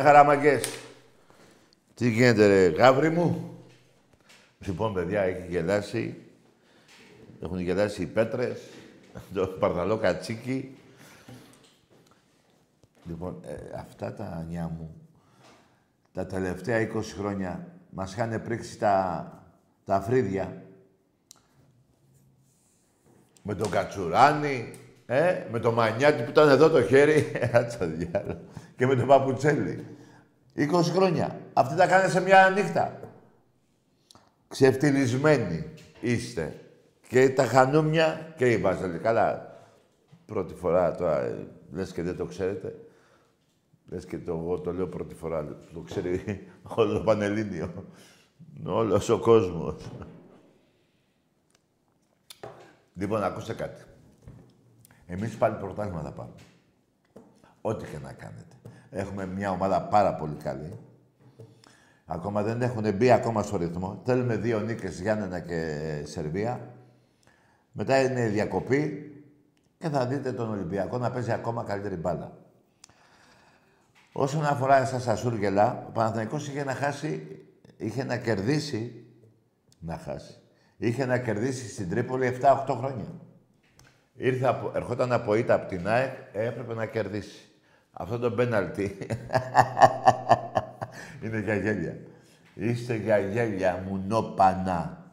Γεια χαραμαγκές. Τι γίνεται ρε, γάβρι μου. Λοιπόν, παιδιά, έχει γελάσει. Έχουν γελάσει οι πέτρες, το παρδαλό κατσίκι. Λοιπόν, ε, αυτά τα ανιά μου, τα τελευταία 20 χρόνια, μας είχαν πρίξει τα, τα φρύδια. Με τον Κατσουράνη, ε, με το Μανιάτι που ήταν εδώ το χέρι. Άτσα διάλο και με τον Παπουτσέλη. 20 χρόνια. Αυτή τα κάνει σε μια νύχτα. Ξεφτυλισμένοι είστε. Και τα χανούμια και η Βάζελη. Καλά, πρώτη φορά τώρα, ε, λες και δεν το ξέρετε. Λες και το, εγώ το λέω πρώτη φορά, το ξέρει όλο το Πανελλήνιο. Όλος ο κόσμος. Λοιπόν, ακούστε κάτι. Εμείς πάλι πρωτάθλημα θα πάμε. Ό,τι και να κάνετε. Έχουμε μια ομάδα πάρα πολύ καλή. Ακόμα δεν έχουν μπει ακόμα στο ρυθμό. Θέλουμε δύο νίκες, Γιάννενα και Σερβία. Μετά είναι η διακοπή και θα δείτε τον Ολυμπιακό να παίζει ακόμα καλύτερη μπάλα. Όσον αφορά εσάς Ασούργελα, ο Παναθηναϊκός είχε να χάσει, είχε να κερδίσει, να χάσει. Είχε να κερδίσει στην Τρίπολη 7-8 χρόνια. Ήρθε, ερχόταν από ήττα από την ΑΕΚ, έπρεπε να κερδίσει. Αυτό το πέναλτι είναι για γέλια. Είστε για γέλια, μουνόπανα.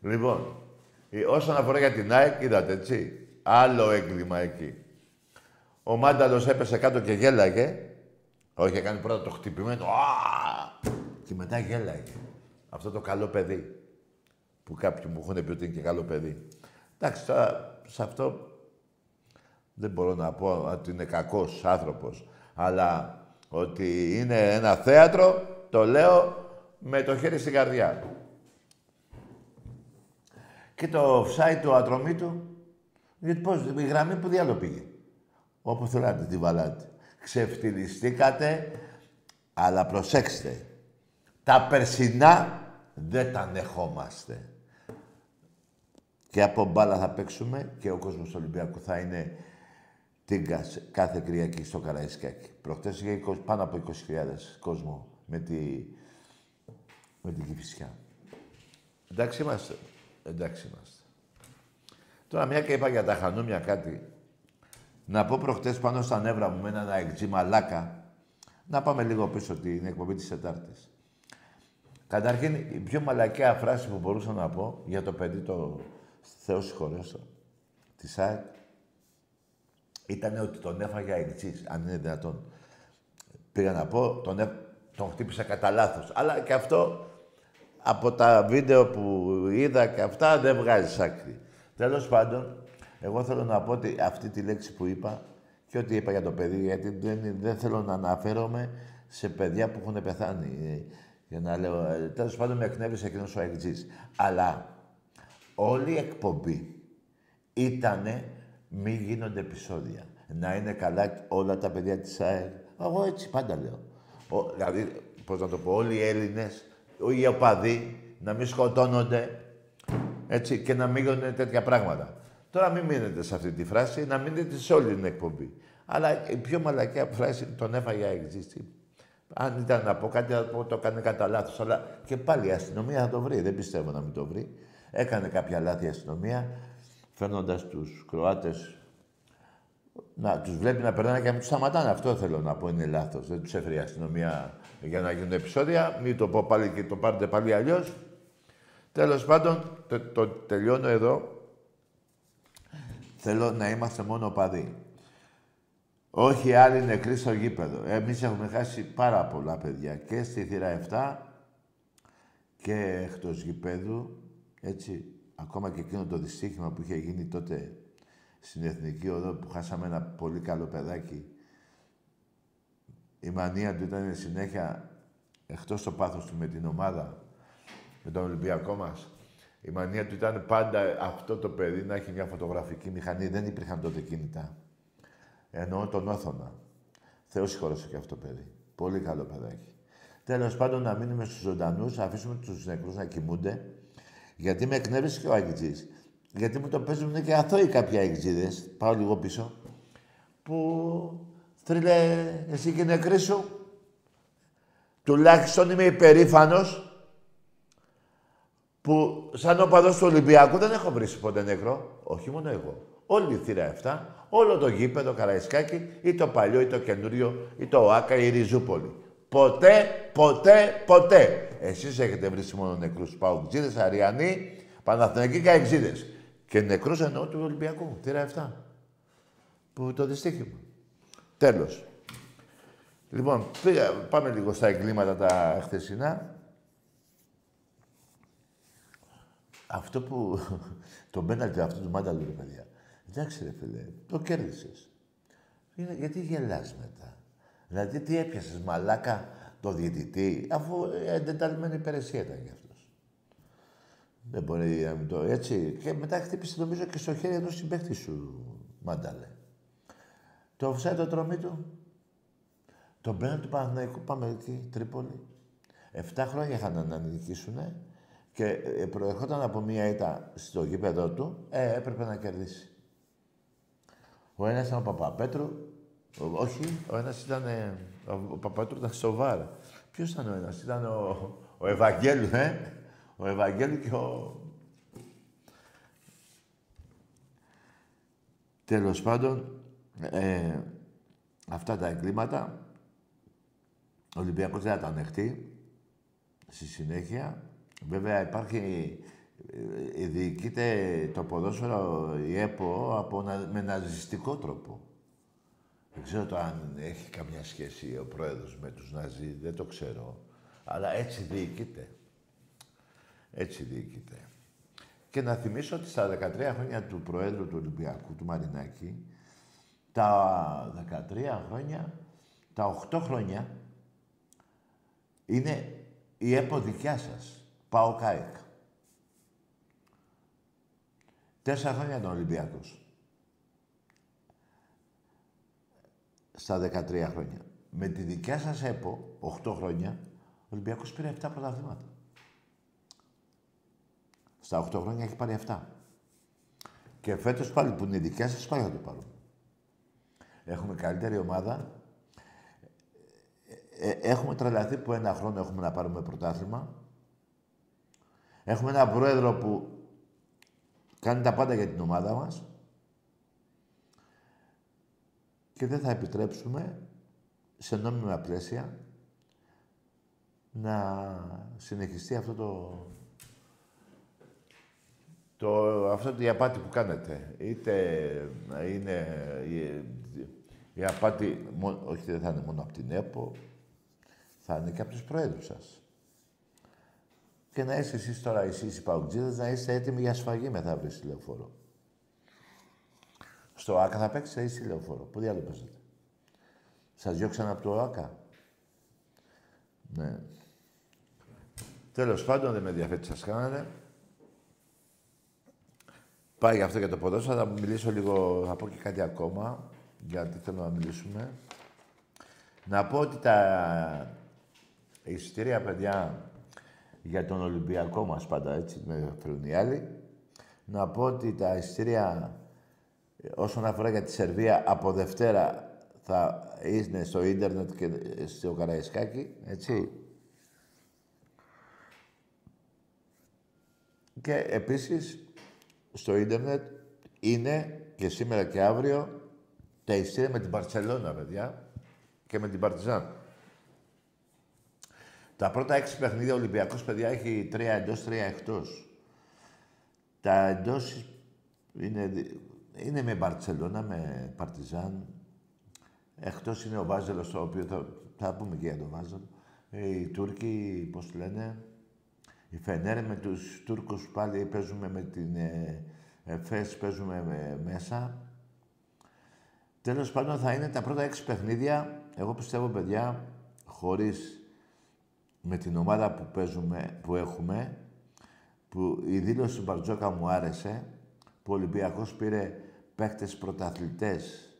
Λοιπόν, όσον αφορά για την ΑΕΚ, είδατε, έτσι. Άλλο έγκλημα εκεί. Ο Μάνταλος έπεσε κάτω και γέλαγε. Όχι, έκανε πρώτα το χτυπημένο. Και μετά γέλαγε. Αυτό το καλό παιδί. Που κάποιοι μου έχουν πει ότι είναι και καλό παιδί. Εντάξει, τώρα σε αυτό δεν μπορώ να πω ότι είναι κακός άνθρωπος, αλλά ότι είναι ένα θέατρο, το λέω με το χέρι στην καρδιά. Και το offside του ατρωμίτου, γιατί πώς, η γραμμή που διάλογο πήγε. Όπου θέλατε τη βαλάτε. Ξεφτυλιστήκατε, αλλά προσέξτε. Τα περσινά δεν τα ανεχόμαστε. Και από μπάλα θα παίξουμε και ο κόσμος του Ολυμπιακού θα είναι Τίγκα κάθε Κυριακή στο Καραϊσκάκι. Προχτές είχε 20, πάνω από 20.000 κόσμο με, τη, με την Κηφισιά. Εντάξει είμαστε. Εντάξει είμαστε. Τώρα μια και είπα για τα χανούμια κάτι. Να πω προχτές πάνω στα νεύρα μου με ένα εκτζή μαλάκα. Να πάμε λίγο πίσω την εκπομπή της Τετάρτης. Καταρχήν, η πιο μαλακιά φράση που μπορούσα να πω για το παιδί το Θεός συγχωρέσω, της ΑΕΚ, ήταν ότι τον έφαγε αεξής, αν είναι δυνατόν. Πήγα να πω, τον, έ... τον χτύπησα κατά λάθος. Αλλά και αυτό από τα βίντεο που είδα και αυτά δεν βγάζει άκρη. Τέλος πάντων, εγώ θέλω να πω ότι αυτή τη λέξη που είπα και ό,τι είπα για το παιδί, γιατί δεν, δεν θέλω να αναφέρομαι σε παιδιά που έχουν πεθάνει. Ε, για να λέω, ε, τέλος πάντων με εκνεύρισε εκείνος ο Αιγτζής. Αλλά όλη η εκπομπή ήτανε μη γίνονται επεισόδια. Να είναι καλά όλα τα παιδιά της ΑΕΛ. Εγώ έτσι πάντα λέω. Ο, δηλαδή, πώς να το πω, όλοι οι Έλληνες, οι οπαδοί, να μην σκοτώνονται, έτσι, και να μην γίνονται τέτοια πράγματα. Τώρα μην μείνετε σε αυτή τη φράση, να μείνετε σε όλη την εκπομπή. Αλλά η πιο μαλακιά φράση τον έφαγε αεξίστη. Αν ήταν να πω κάτι, θα πω το έκανε κατά λάθος. Αλλά και πάλι η αστυνομία θα το βρει. Δεν πιστεύω να μην το βρει. Έκανε κάποια λάθη η αστυνομία, φέρνοντας τους Κροάτες να τους βλέπει να περνάνε και να μην τους σταματάνε. Αυτό θέλω να πω είναι λάθος. Δεν τους έφερε η αστυνομία για να γίνουν επεισόδια. Μην το πω πάλι και το πάρετε πάλι αλλιώς. Τέλος πάντων, το, το τελειώνω εδώ. Θέλω να είμαστε μόνο παδί. Όχι άλλοι νεκροί στο γήπεδο. Εμείς έχουμε χάσει πάρα πολλά παιδιά και στη θύρα 7 και εκτός γήπεδου. Έτσι, ακόμα και εκείνο το δυστύχημα που είχε γίνει τότε στην Εθνική Οδό που χάσαμε ένα πολύ καλό παιδάκι. Η μανία του ήταν συνέχεια εκτός το πάθος του με την ομάδα, με τον Ολυμπιακό μας. Η μανία του ήταν πάντα αυτό το παιδί να έχει μια φωτογραφική μηχανή. Δεν υπήρχαν τότε κινητά. Εννοώ τον Όθωνα. Θεός συγχώρεσε και αυτό το παιδί. Πολύ καλό παιδάκι. Τέλος πάντων, να μείνουμε στους ζωντανούς, να αφήσουμε τους νεκρούς να κοιμούνται. Γιατί με εκνεύρισε και ο Αγγιτζή. Γιατί μου το παίζουν και αθώοι κάποιοι Αγγιτζίδε. Πάω λίγο πίσω. Που θρύλε, εσύ και νεκρή σου. Τουλάχιστον είμαι υπερήφανος που σαν οπαδός του Ολυμπιακού δεν έχω βρει ποτέ νεκρό. Όχι μόνο εγώ. Όλη η θύρα 7, όλο το γήπεδο Καραϊσκάκι, ή το παλιό, ή το καινούριο, ή το ΟΑΚΑ, ή η Ριζούπολη. Ποτέ, ποτέ, ποτέ. Εσείς έχετε βρει μόνο νεκρούς Παουτζίδες, Αριανοί, Παναθηναϊκοί και Αεξίδες. Και νεκρούς εννοώ του Ολυμπιακού, θύρα 7. Που το δυστύχημα. Τέλος. Λοιπόν, πάμε λίγο στα εγκλήματα τα χθεσινά. Αυτό που... το πέναλτι αυτού του Μάνταλου, ρε παιδιά. Εντάξει, ρε φίλε, το κέρδισες. Γιατί γελάς μετά; Δηλαδή, τι έπιασες, μαλάκα, το διαιτητή, αφού εντεταλμένη υπηρεσία ήταν γι' αυτός. Δεν μπορεί να μην το έτσι. Και μετά χτύπησε, νομίζω, και στο χέρι ενός συμπέχτη σου, Μάνταλε. Το offside το τρομή του. Τον πέναλτι του Παναθηναϊκού, πάμε εκεί, Τρίπολη. Εφτά χρόνια είχαν να νικήσουνε και ε, προερχόταν από μία ήττα στο γήπεδο του, ε, έπρεπε να κερδίσει. Ο ένας ήταν ο Παπαπέτρου, όχι, ο ένας ήταν, ε, ο Παπαπέτρου ήταν στο Βάρ. Ποιος ήταν ο ένας, ήταν ο, ο Ευαγγέλου, ε, ο Ευαγγέλου και ο... Τέλος πάντων, ε, αυτά τα εγκλήματα, ο Ολυμπιακός δεν θα τα ανεχτεί στη συνέχεια. Βέβαια υπάρχει, ε, διοικείται το ποδόσφαιρο η ΕΠΟ από, με ναζιστικό τρόπο. Δεν ξέρω το αν έχει καμιά σχέση ο πρόεδρος με τους Ναζί, δεν το ξέρω. Αλλά έτσι διοικείται. Έτσι διοικείται. Και να θυμίσω ότι στα 13 χρόνια του Προέδρου του Ολυμπιακού, του Μαρινάκη, τα 13 χρόνια, τα 8 χρόνια, είναι η ΕΠΟ δικιά σας. Πάω ΚΑΕΚ. Τέσσερα χρόνια ήταν Ολυμπιακός. Στα 13 χρόνια. Με τη δικιά σας ΕΠΟ, 8 χρόνια, ο Ολυμπιακός πήρε 7 πρωταθλήματα. Στα 8 χρόνια έχει πάρει 7. Και φέτος πάλι που είναι η δικιά σας, πάλι θα το πάρουμε. Έχουμε καλύτερη ομάδα. Ε, ε, έχουμε τρελαθεί που ένα χρόνο έχουμε να πάρουμε πρωτάθλημα Έχουμε έναν πρόεδρο που κάνει τα πάντα για την ομάδα μας και δεν θα επιτρέψουμε σε νόμιμα πλαίσια να συνεχιστεί αυτό το... το αυτό η απάτη που κάνετε. Είτε είναι η, η απάτη, όχι δεν θα είναι μόνο από την ΕΠΟ, θα είναι και από τους πρόεδρους σας και να είστε εσείς τώρα, εσείς οι παουτζίδες, να είστε έτοιμοι για σφαγή μεθαύριο στη λεωφόρο. Στο ΆΚΑ θα παίξετε ή στη λεωφόρο. Πού διάλογο παίζετε. Σας διώξαν από το ΆΚΑ. Ναι. Τέλος πάντων, δεν με ενδιαφέρει τι σας κάνανε. Πάει για αυτό για το ποδόσφαιρο. Θα μιλήσω λίγο, θα πω και κάτι ακόμα, γιατί θέλω να μιλήσουμε. Να πω ότι τα εισιτήρια, παιδιά, για τον Ολυμπιακό μας πάντα, έτσι, με θέλουν οι άλλοι. Να πω ότι τα εισιτήρια, όσον αφορά για τη Σερβία, από Δευτέρα θα είναι στο ίντερνετ και στο Καραϊσκάκι, έτσι. Και επίσης, στο ίντερνετ είναι και σήμερα και αύριο τα εισιτήρια με την Παρσελώνα, παιδιά, και με την Παρτιζάν. Τα πρώτα έξι παιχνίδια ο Ολυμπιακός, παιδιά, έχει τρία εντός, τρία εκτός. Τα εντός είναι, είναι με Μπαρτσελώνα, με Παρτιζάν. Εκτός είναι ο Βάζελος, το οποίο θα, θα πούμε και για τον Βάζελο. Ε, οι Τούρκοι, πώς λένε, η Φενέρ με τους Τούρκους πάλι παίζουμε με την ε, ΕΦΕΣ, παίζουμε μέσα. Τέλος πάντων θα είναι τα πρώτα έξι παιχνίδια, εγώ πιστεύω παιδιά, χωρίς με την ομάδα που παίζουμε, που έχουμε, που η δήλωση του Μπαρτζόκα μου άρεσε, που ο Ολυμπιακός πήρε παίχτες πρωταθλητές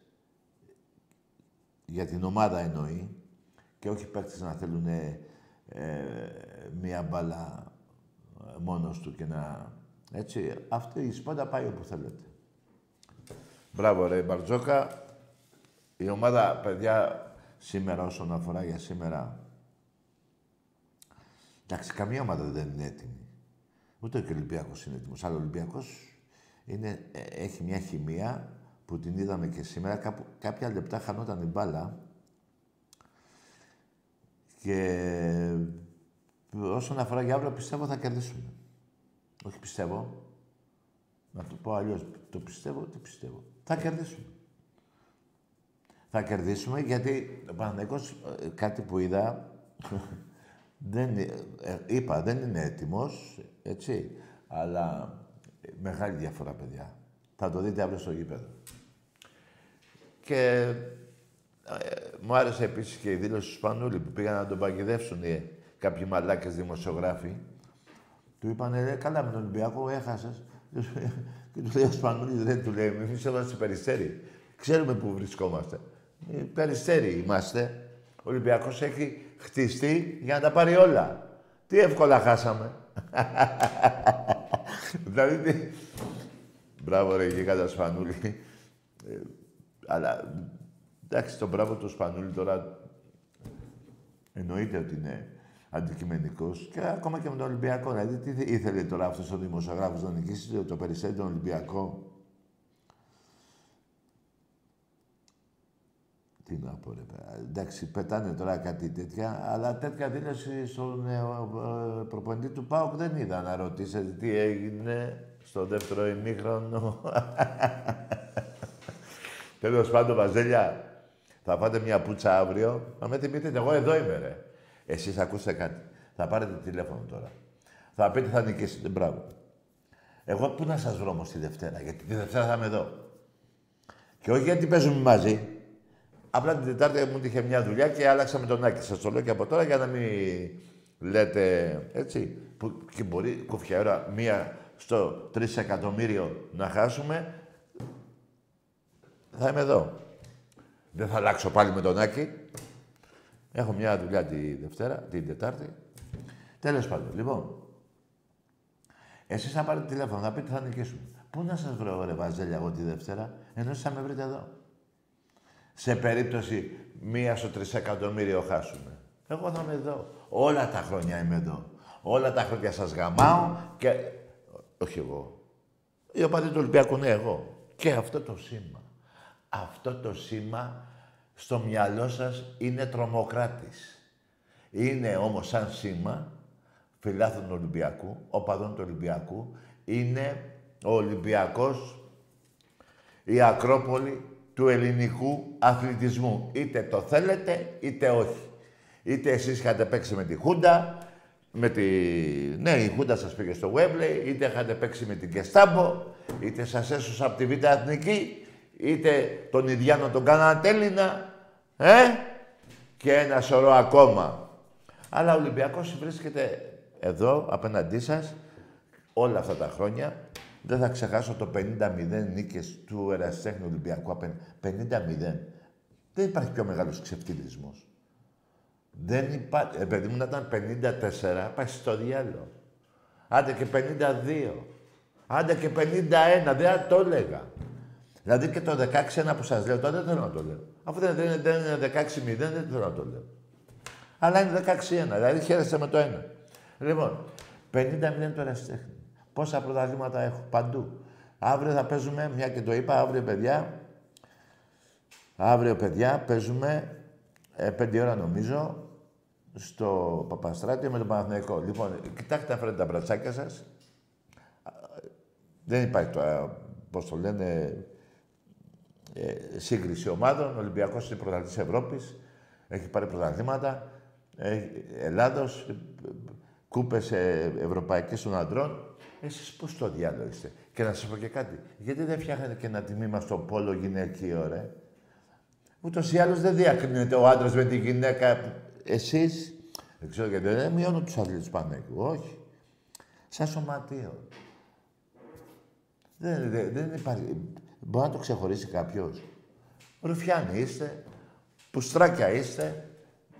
για την ομάδα εννοεί και όχι παίχτες να θέλουν ε, μία μπάλα μόνος του και να... Έτσι, αυτή η σπόντα πάει όπου θέλετε. Μπράβο ρε Μπαρτζόκα. Η ομάδα, παιδιά, σήμερα όσον αφορά για σήμερα, εντάξει, καμία ομάδα δεν είναι έτοιμη. Ούτε και ο Ολυμπιακός είναι έτοιμος. Αλλά ο Ολυμπιακός είναι, ε, έχει μια χημεία που την είδαμε και σήμερα. Κάπου, κάποια λεπτά χανόταν η μπάλα. Και όσον αφορά για αύριο, πιστεύω θα κερδίσουμε. Όχι πιστεύω. Να το πω αλλιώς. Το πιστεύω, τι πιστεύω. Θα κερδίσουμε. Θα κερδίσουμε γιατί ο Παναθηναϊκός, ε, κάτι που είδα, δεν, ε, είπα, δεν είναι έτοιμος, έτσι, αλλά μεγάλη διαφορά, παιδιά. Θα το δείτε αύριο στο γήπεδο. Και ε, μου άρεσε επίσης και η δήλωση του Σπανούλη που πήγαν να τον παγιδεύσουν οι, κάποιοι μαλάκες δημοσιογράφοι. Του είπαν, καλά με τον Ολυμπιακό έχασες. και του λέει ο Σπανούλης, δεν του λέει, εμείς είμαστε περιστέρι. Ξέρουμε πού βρισκόμαστε. Ε, περιστέρι είμαστε. Ο Ολυμπιακός έχει χτιστεί για να τα πάρει όλα. Τι εύκολα χάσαμε. δηλαδή, τι... Μπράβο ρε γίγαντα Σπανούλη. Ε, αλλά, εντάξει, το μπράβο του Σπανούλη τώρα εννοείται ότι είναι αντικειμενικός και ακόμα και με τον Ολυμπιακό. Δηλαδή, τι ήθελε τώρα αυτός ο δημοσιογράφος να νικήσει το περιστέρι τον Ολυμπιακό; Τι να πω, ρε Εντάξει, πετάνε τώρα κάτι τέτοια, αλλά τέτοια δήλωση στον ε, ε, προπονητή του ΠΑΟΚ δεν είδα να ρωτήσετε τι έγινε στο δεύτερο ημίχρονο. Τέλος πάντων, Βαζέλια, θα πάτε μια πουτσα αύριο. Να με θυμηθείτε, εγώ εδώ είμαι, ρε. Εσείς ακούστε κάτι. Θα πάρετε τηλέφωνο τώρα. Θα πείτε θα νικήσετε. Μπράβο. Εγώ πού να σας βρω όμως τη Δευτέρα, γιατί τη Δευτέρα θα είμαι εδώ. Και όχι γιατί παίζουμε μαζί, Απλά την Τετάρτη μου είχε μια δουλειά και άλλαξα με τον Άκη. Σας το λέω και από τώρα για να μην λέτε έτσι. Που και μπορεί κουφιά ώρα μία στο 3 εκατομμύριο να χάσουμε. Θα είμαι εδώ. Δεν θα αλλάξω πάλι με τον Άκη. Έχω μια δουλειά τη Δευτέρα, την Τετάρτη. Τέλος πάντων, λοιπόν. Εσείς θα πάρετε τηλέφωνο, θα πείτε θα νικήσουμε. Πού να σας βρω, ρε Βαζέλια, εγώ τη Δευτέρα, ενώ θα με βρείτε εδώ σε περίπτωση μία στο τρισεκατομμύριο χάσουμε. Εγώ θα είμαι εδώ. Όλα τα χρόνια είμαι εδώ. Όλα τα χρόνια σας γαμάω και... Όχι εγώ. Η οπαδή του Ολυμπιακού, ναι, εγώ. Και αυτό το σήμα. Αυτό το σήμα στο μυαλό σας είναι τρομοκράτης. Είναι όμως σαν σήμα φιλάθων Ολυμπιακού, οπαδών του Ολυμπιακού, είναι ο Ολυμπιακός, η Ακρόπολη του ελληνικού αθλητισμού. Είτε το θέλετε, είτε όχι. Είτε εσείς είχατε παίξει με τη Χούντα, με τη... Ναι, η Χούντα σας πήγε στο Wembley, είτε είχατε παίξει με την Κεστάμπο, είτε σας έσωσα από τη Β' Εθνική, είτε τον Ιδιάνο τον κάνατε Έλληνα, ε; Και ένα σωρό ακόμα. Αλλά ο Ολυμπιακός βρίσκεται εδώ, απέναντί σας, όλα αυτά τα χρόνια. Δεν θα ξεχάσω το 50-0 νίκες του Εραστέχνη Ολυμπιακού. 50-0. Δεν υπάρχει πιο μεγάλος ξεφτυλισμός. Δεν υπάρχει. Ε, παιδί μου, να ήταν 54, πάει στο διάλογο. Άντε και 52. Άντε και 51, δεν το έλεγα. Δηλαδή και το 16-1 που σας λέω τώρα δεν θέλω να το λέω. Αφού δεν, δεν, δεν είναι 16-0, δεν θέλω να το λέω. Αλλά είναι 16-1, δηλαδή χαίρεστε με το 1. Λοιπόν, 50-0 το ερασιτέχνη. Πόσα πρωταθλήματα έχω παντού. Αύριο θα παίζουμε, μια και το είπα, αύριο παιδιά, αύριο παιδιά παίζουμε ε, 5 ώρα νομίζω στο Παπαστράτιο με τον Παναθηναϊκό. Λοιπόν, κοιτάξτε να φέρετε τα μπρατσάκια σας. Δεν υπάρχει τώρα, πώς το λένε, ε, σύγκριση ομάδων. Ο Ολυμπιακός είναι πρωταθλητής Ευρώπης. Έχει πάρει πρωταθλήματα. Ε, Ελλάδος, κούπες ε, ευρωπαϊκές των αντρών. Εσείς πώς το διάλογο είστε. Και να σας πω και κάτι. Γιατί δεν φτιάχνετε και ένα τιμήμα στο πόλο γυναικείο, ρε; Ούτως ή άλλως δεν διακρίνεται ο άντρας με τη γυναίκα. Εσείς, δεν ξέρω γιατί δεν μειώνω τους αθλητές Πανέκου. Όχι. Σαν σωματείο. Δεν, δεν, δεν υπάρχει. Μπορεί να το ξεχωρίσει κάποιος. Ρουφιάνοι είστε, πουστράκια είστε.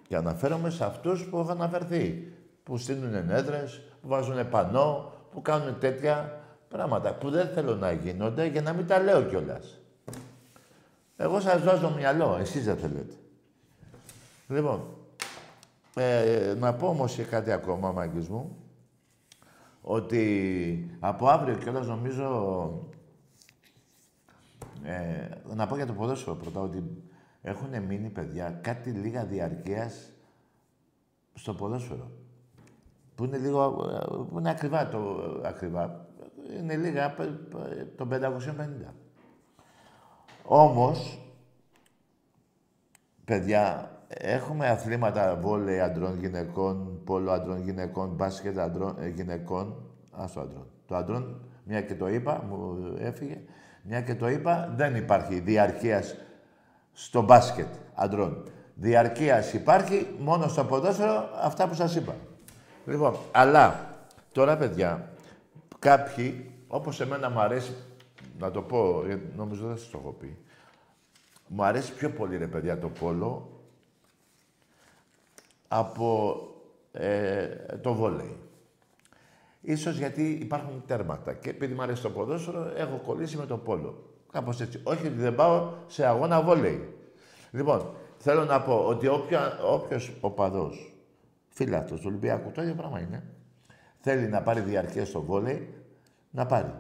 Και αναφέρομαι σε αυτούς που έχω αναφερθεί. Που στείλουν ενέδρε, που βάζουν πανό, που κάνουν τέτοια πράγματα που δεν θέλω να γίνονται για να μην τα λέω κιόλας. Εγώ σας βάζω μυαλό, εσείς δεν θέλετε. Λοιπόν, ε, να πω όμως και κάτι ακόμα, μάγκης μου, ότι από αύριο κιόλας νομίζω ε, να πω για το ποδόσφαιρο πρώτα ότι έχουν μείνει παιδιά κάτι λίγα διαρκείας στο ποδόσφαιρο. Που είναι λίγο, που είναι ακριβά το ακριβά. Είναι λίγα το 550. Όμως, παιδιά, έχουμε αθλήματα βόλεϊ αντρών γυναικών, πόλο αντρών γυναικών, μπάσκετ αντρών ε, γυναικών. Ας το αντρών. Το αντρών, μια και το είπα, μου έφυγε. Μια και το είπα, δεν υπάρχει διαρκείας στο μπάσκετ αντρών. Διαρκείας υπάρχει μόνο στο ποδόσφαιρο αυτά που σας είπα. Λοιπόν, αλλά τώρα παιδιά, κάποιοι, όπως εμένα μου αρέσει, να το πω, νομίζω δεν σας το έχω πει, μου αρέσει πιο πολύ ρε παιδιά το πόλο από ε, το βόλεϊ. Ίσως γιατί υπάρχουν τέρματα. Και επειδή μου αρέσει το ποδόσφαιρο, έχω κολλήσει με το πόλο. Κάπως έτσι. Όχι ότι δεν πάω σε αγώνα βόλεϊ. Λοιπόν, θέλω να πω ότι όποιος οπαδός, φίλατος του Ολυμπιακού, το ίδιο πράγμα είναι, θέλει να πάρει διαρκές στο βόλεϊ, να πάρει.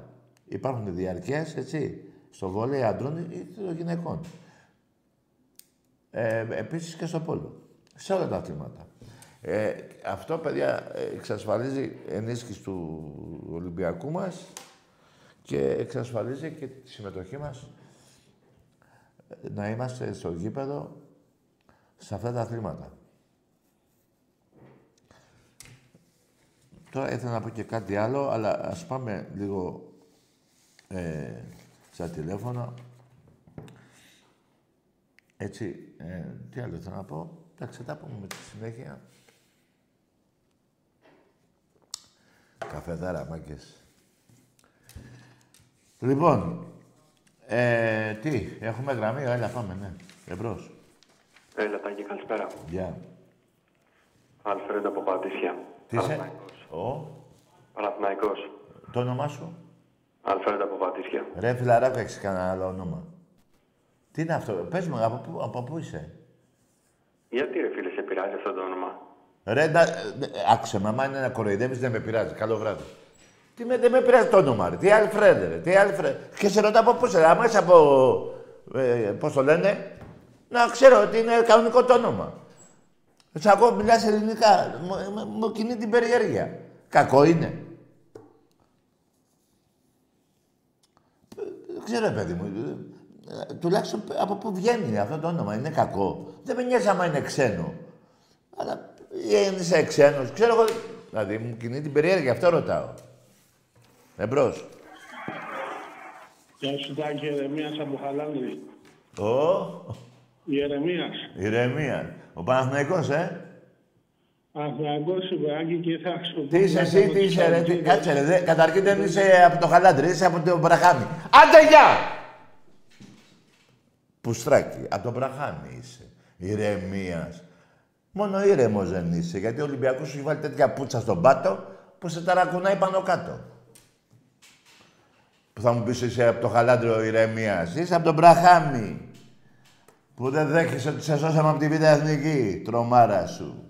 Υπάρχουν διαρκές, έτσι, στο βόλεϊ άντρων ή των γυναικών. Ε, επίσης και στο πόλο. Σε όλα τα αθλήματα. Ε, αυτό, παιδιά, εξασφαλίζει ενίσχυση του Ολυμπιακού μας και εξασφαλίζει και τη συμμετοχή μας να είμαστε στο γήπεδο σε αυτά τα αθλήματα. Τώρα ήθελα να πω και κάτι άλλο, αλλά ας πάμε λίγο ε, στα τηλέφωνα. Έτσι, ε, τι άλλο ήθελα να πω. Εντάξει, τα πούμε με τη συνέχεια. Καφεδάρα, μάγκες. Λοιπόν, ε, τι, έχουμε γραμμή, έλα πάμε, ναι. Εμπρός. Έλα, Τάκη, καλησπέρα. Γεια. Yeah. Αλφρέντα από Πατήσια. Τι είσαι, ο... Παναθηναϊκός. Το όνομά σου; Αλφρέντα από Πατήσια. Ρε φιλαράκο, έχεις κανένα άλλο όνομα. Τι είναι αυτό, πες μου, από πού, από πού είσαι; Γιατί ρε φίλε, σε πειράζει αυτό το όνομα; Ρε, να, άκουσε με, άμα είναι να κοροϊδεύεις δεν με πειράζει. Καλό βράδυ. Τι με, δεν με πειράζει το όνομα, ρε. Τι Αλφρέντε, ρε. Τι Αλφρέντε. Και σε ρωτάω από πώς, ρε. Άμα είσαι από, ε, πώς το λένε, να ξέρω ότι είναι κανονικό το όνομα. Σε ακούω, μιλάς ελληνικά. Μου, μου κινεί την περιέργεια. Κακό είναι. Δεν ξέρω, παιδί μου. Ε, τουλάχιστον από πού βγαίνει αυτό το όνομα. Είναι κακό. Δεν με νοιάζει άμα είναι ξένο. Αλλά είσαι ξένος. Ξέρω εγώ. Δηλαδή μου κινεί την περιέργεια. Αυτό ρωτάω. Εμπρός. Γεια σου Τάκη, Ερεμίας από Χαλάνδρη. Ο. Ηρεμίας. Ηρεμίας. Ο Παναθηναϊκός, ε. Αθηναϊκός Σουβράκη και θα σου Τι είσαι εσύ, τι είσαι ρε, τι... κάτσε ρε, δε- καταρχήν δεν είσαι από το Χαλάντρι, είσαι από το Μπραχάμι. Άντε γεια! Πουστράκι, από το Μπραχάμι είσαι. Ηρεμίας. Μόνο ήρεμος δεν είσαι, γιατί ο Ολυμπιακός σου έχει βάλει τέτοια πουτσα στον πάτο που σε ταρακουνάει πάνω κάτω. Που θα μου πεις είσαι από το Χαλάντρο ηρεμίας. Είσαι από τον Μπραχάμι. Που δεν δέχεσαι ότι σε σώσαμε από τη Β' Εθνική. Τρομάρα σου.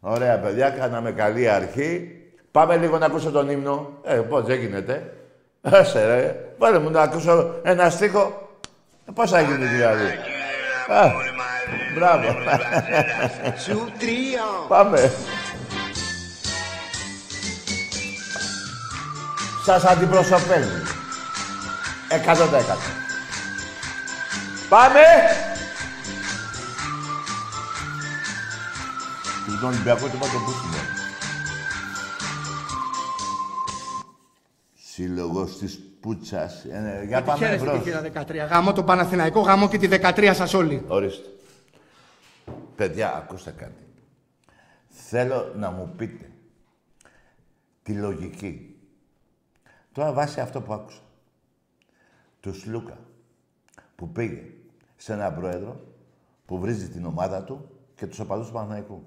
Ωραία, παιδιά, κάναμε καλή αρχή. Πάμε λίγο να ακούσω τον ύμνο. Ε, πώς δεν γίνεται. Άσε ρε. Βάλε μου να ακούσω ένα στίχο. Ε, πώς θα γίνει δηλαδή. Α, μπράβο. Πάμε. Σας αντιπροσωπεύει. Εκατό τα εκατό. Πάμε! Του τον Ολυμπιακό του το πούσιμο. Σύλλογος της Πούτσας. Ε, για πάμε Χαίρεστε μπρος. τη θύρα 13. Γάμο το Παναθηναϊκό, γάμο και τη 13 σας όλοι. Ορίστε. Παιδιά, ακούστε κάτι. Θέλω να μου πείτε τη λογική. Τώρα βάσει αυτό που άκουσα. Τους Σλούκα που πήγε σε έναν πρόεδρο που βρίζει την ομάδα του και τους οπαδούς του Παναθηναϊκού.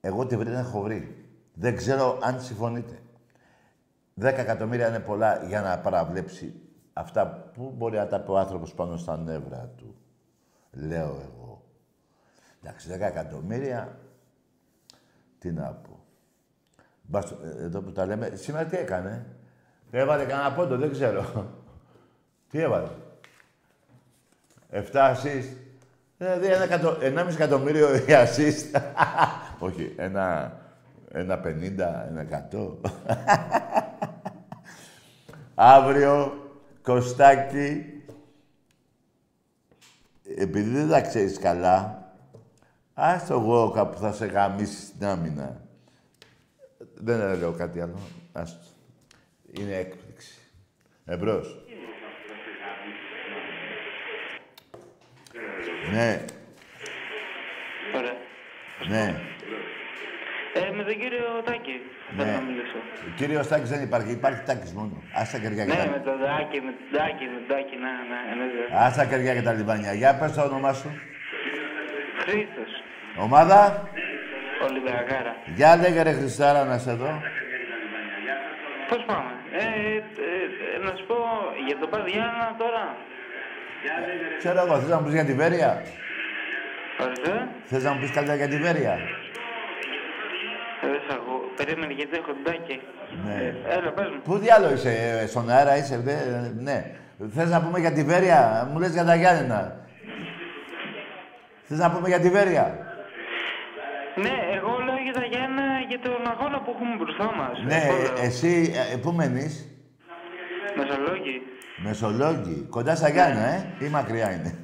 Εγώ τη βρήκα έχω βρει. Δεν ξέρω αν συμφωνείτε. 10 εκατομμύρια είναι πολλά για να παραβλέψει αυτά που μπορεί να τα πει ο άνθρωπος πάνω στα νεύρα του. Λέω εγώ. Εντάξει, 10 εκατομμύρια, τι να πω. Μπας, ε, εδώ που τα λέμε, σήμερα τι έκανε; Έβαλε κανένα πόντο, δεν ξέρω. τι έβαλε; 7 assist. Δηλαδή ένα εκατο... 1,5 εκατομμύριο η assist. Όχι, ένα, ένα 50, ένα 100. Αύριο, Κωστάκι, επειδή δεν τα ξέρεις καλά, ας το εγώ κάπου θα σε γαμίσει στην άμυνα. Δεν λέω κάτι άλλο. Ας το. Είναι έκπληξη. Εμπρός. Ναι, Ωραία. ναι. Ε, με τον κύριο Τάκη θέλω Ναι. να μιλήσω. Ο κύριος Τάκης δεν υπάρχει. Υπάρχει Τάκης μόνο. Ας τα κεριά και Ναι, τα... με τον Τάκη, με τον Τάκη, με τον Τάκη, ναι, ναι, εννοείται. Ας τα κεριά και τα λιβάνια. Για πες το όνομά σου. Χρήστος, Ομάδα. Ολυμπιακάρα. Για λέγε ρε Χριστάρα να σε δω. Πώς πάμε. Ε, ε, ε, να σου πω για τον Παδιάννα τώρα. Ξέρω εγώ, θες να μου πεις για τη Βέρεια; Ωραία. Θες να μου πεις καλύτερα για τη Βέρεια; Ε, δεν σ' ακούω. Περίμενε γιατί έχω τον Τάκη. Ναι. Ε, έλα, πες μου. Πού διάλογο είσαι, ε, στον αέρα είσαι, δε, ε, ναι. Θες να πούμε για τη Βέρεια, μου λες για τα Γιάννενα. Θες να πούμε για τη Βέρεια; Ναι, εγώ λέω για τα Γιάννα για τον αγώνα που έχουμε μπροστά μας. Ναι, Αυτό ε, λέω. εσύ, ε, πού μένεις; Μεσολόγγι. Μεσολόγγι. Κοντά στα Γιάννα, ε, ή μακριά είναι.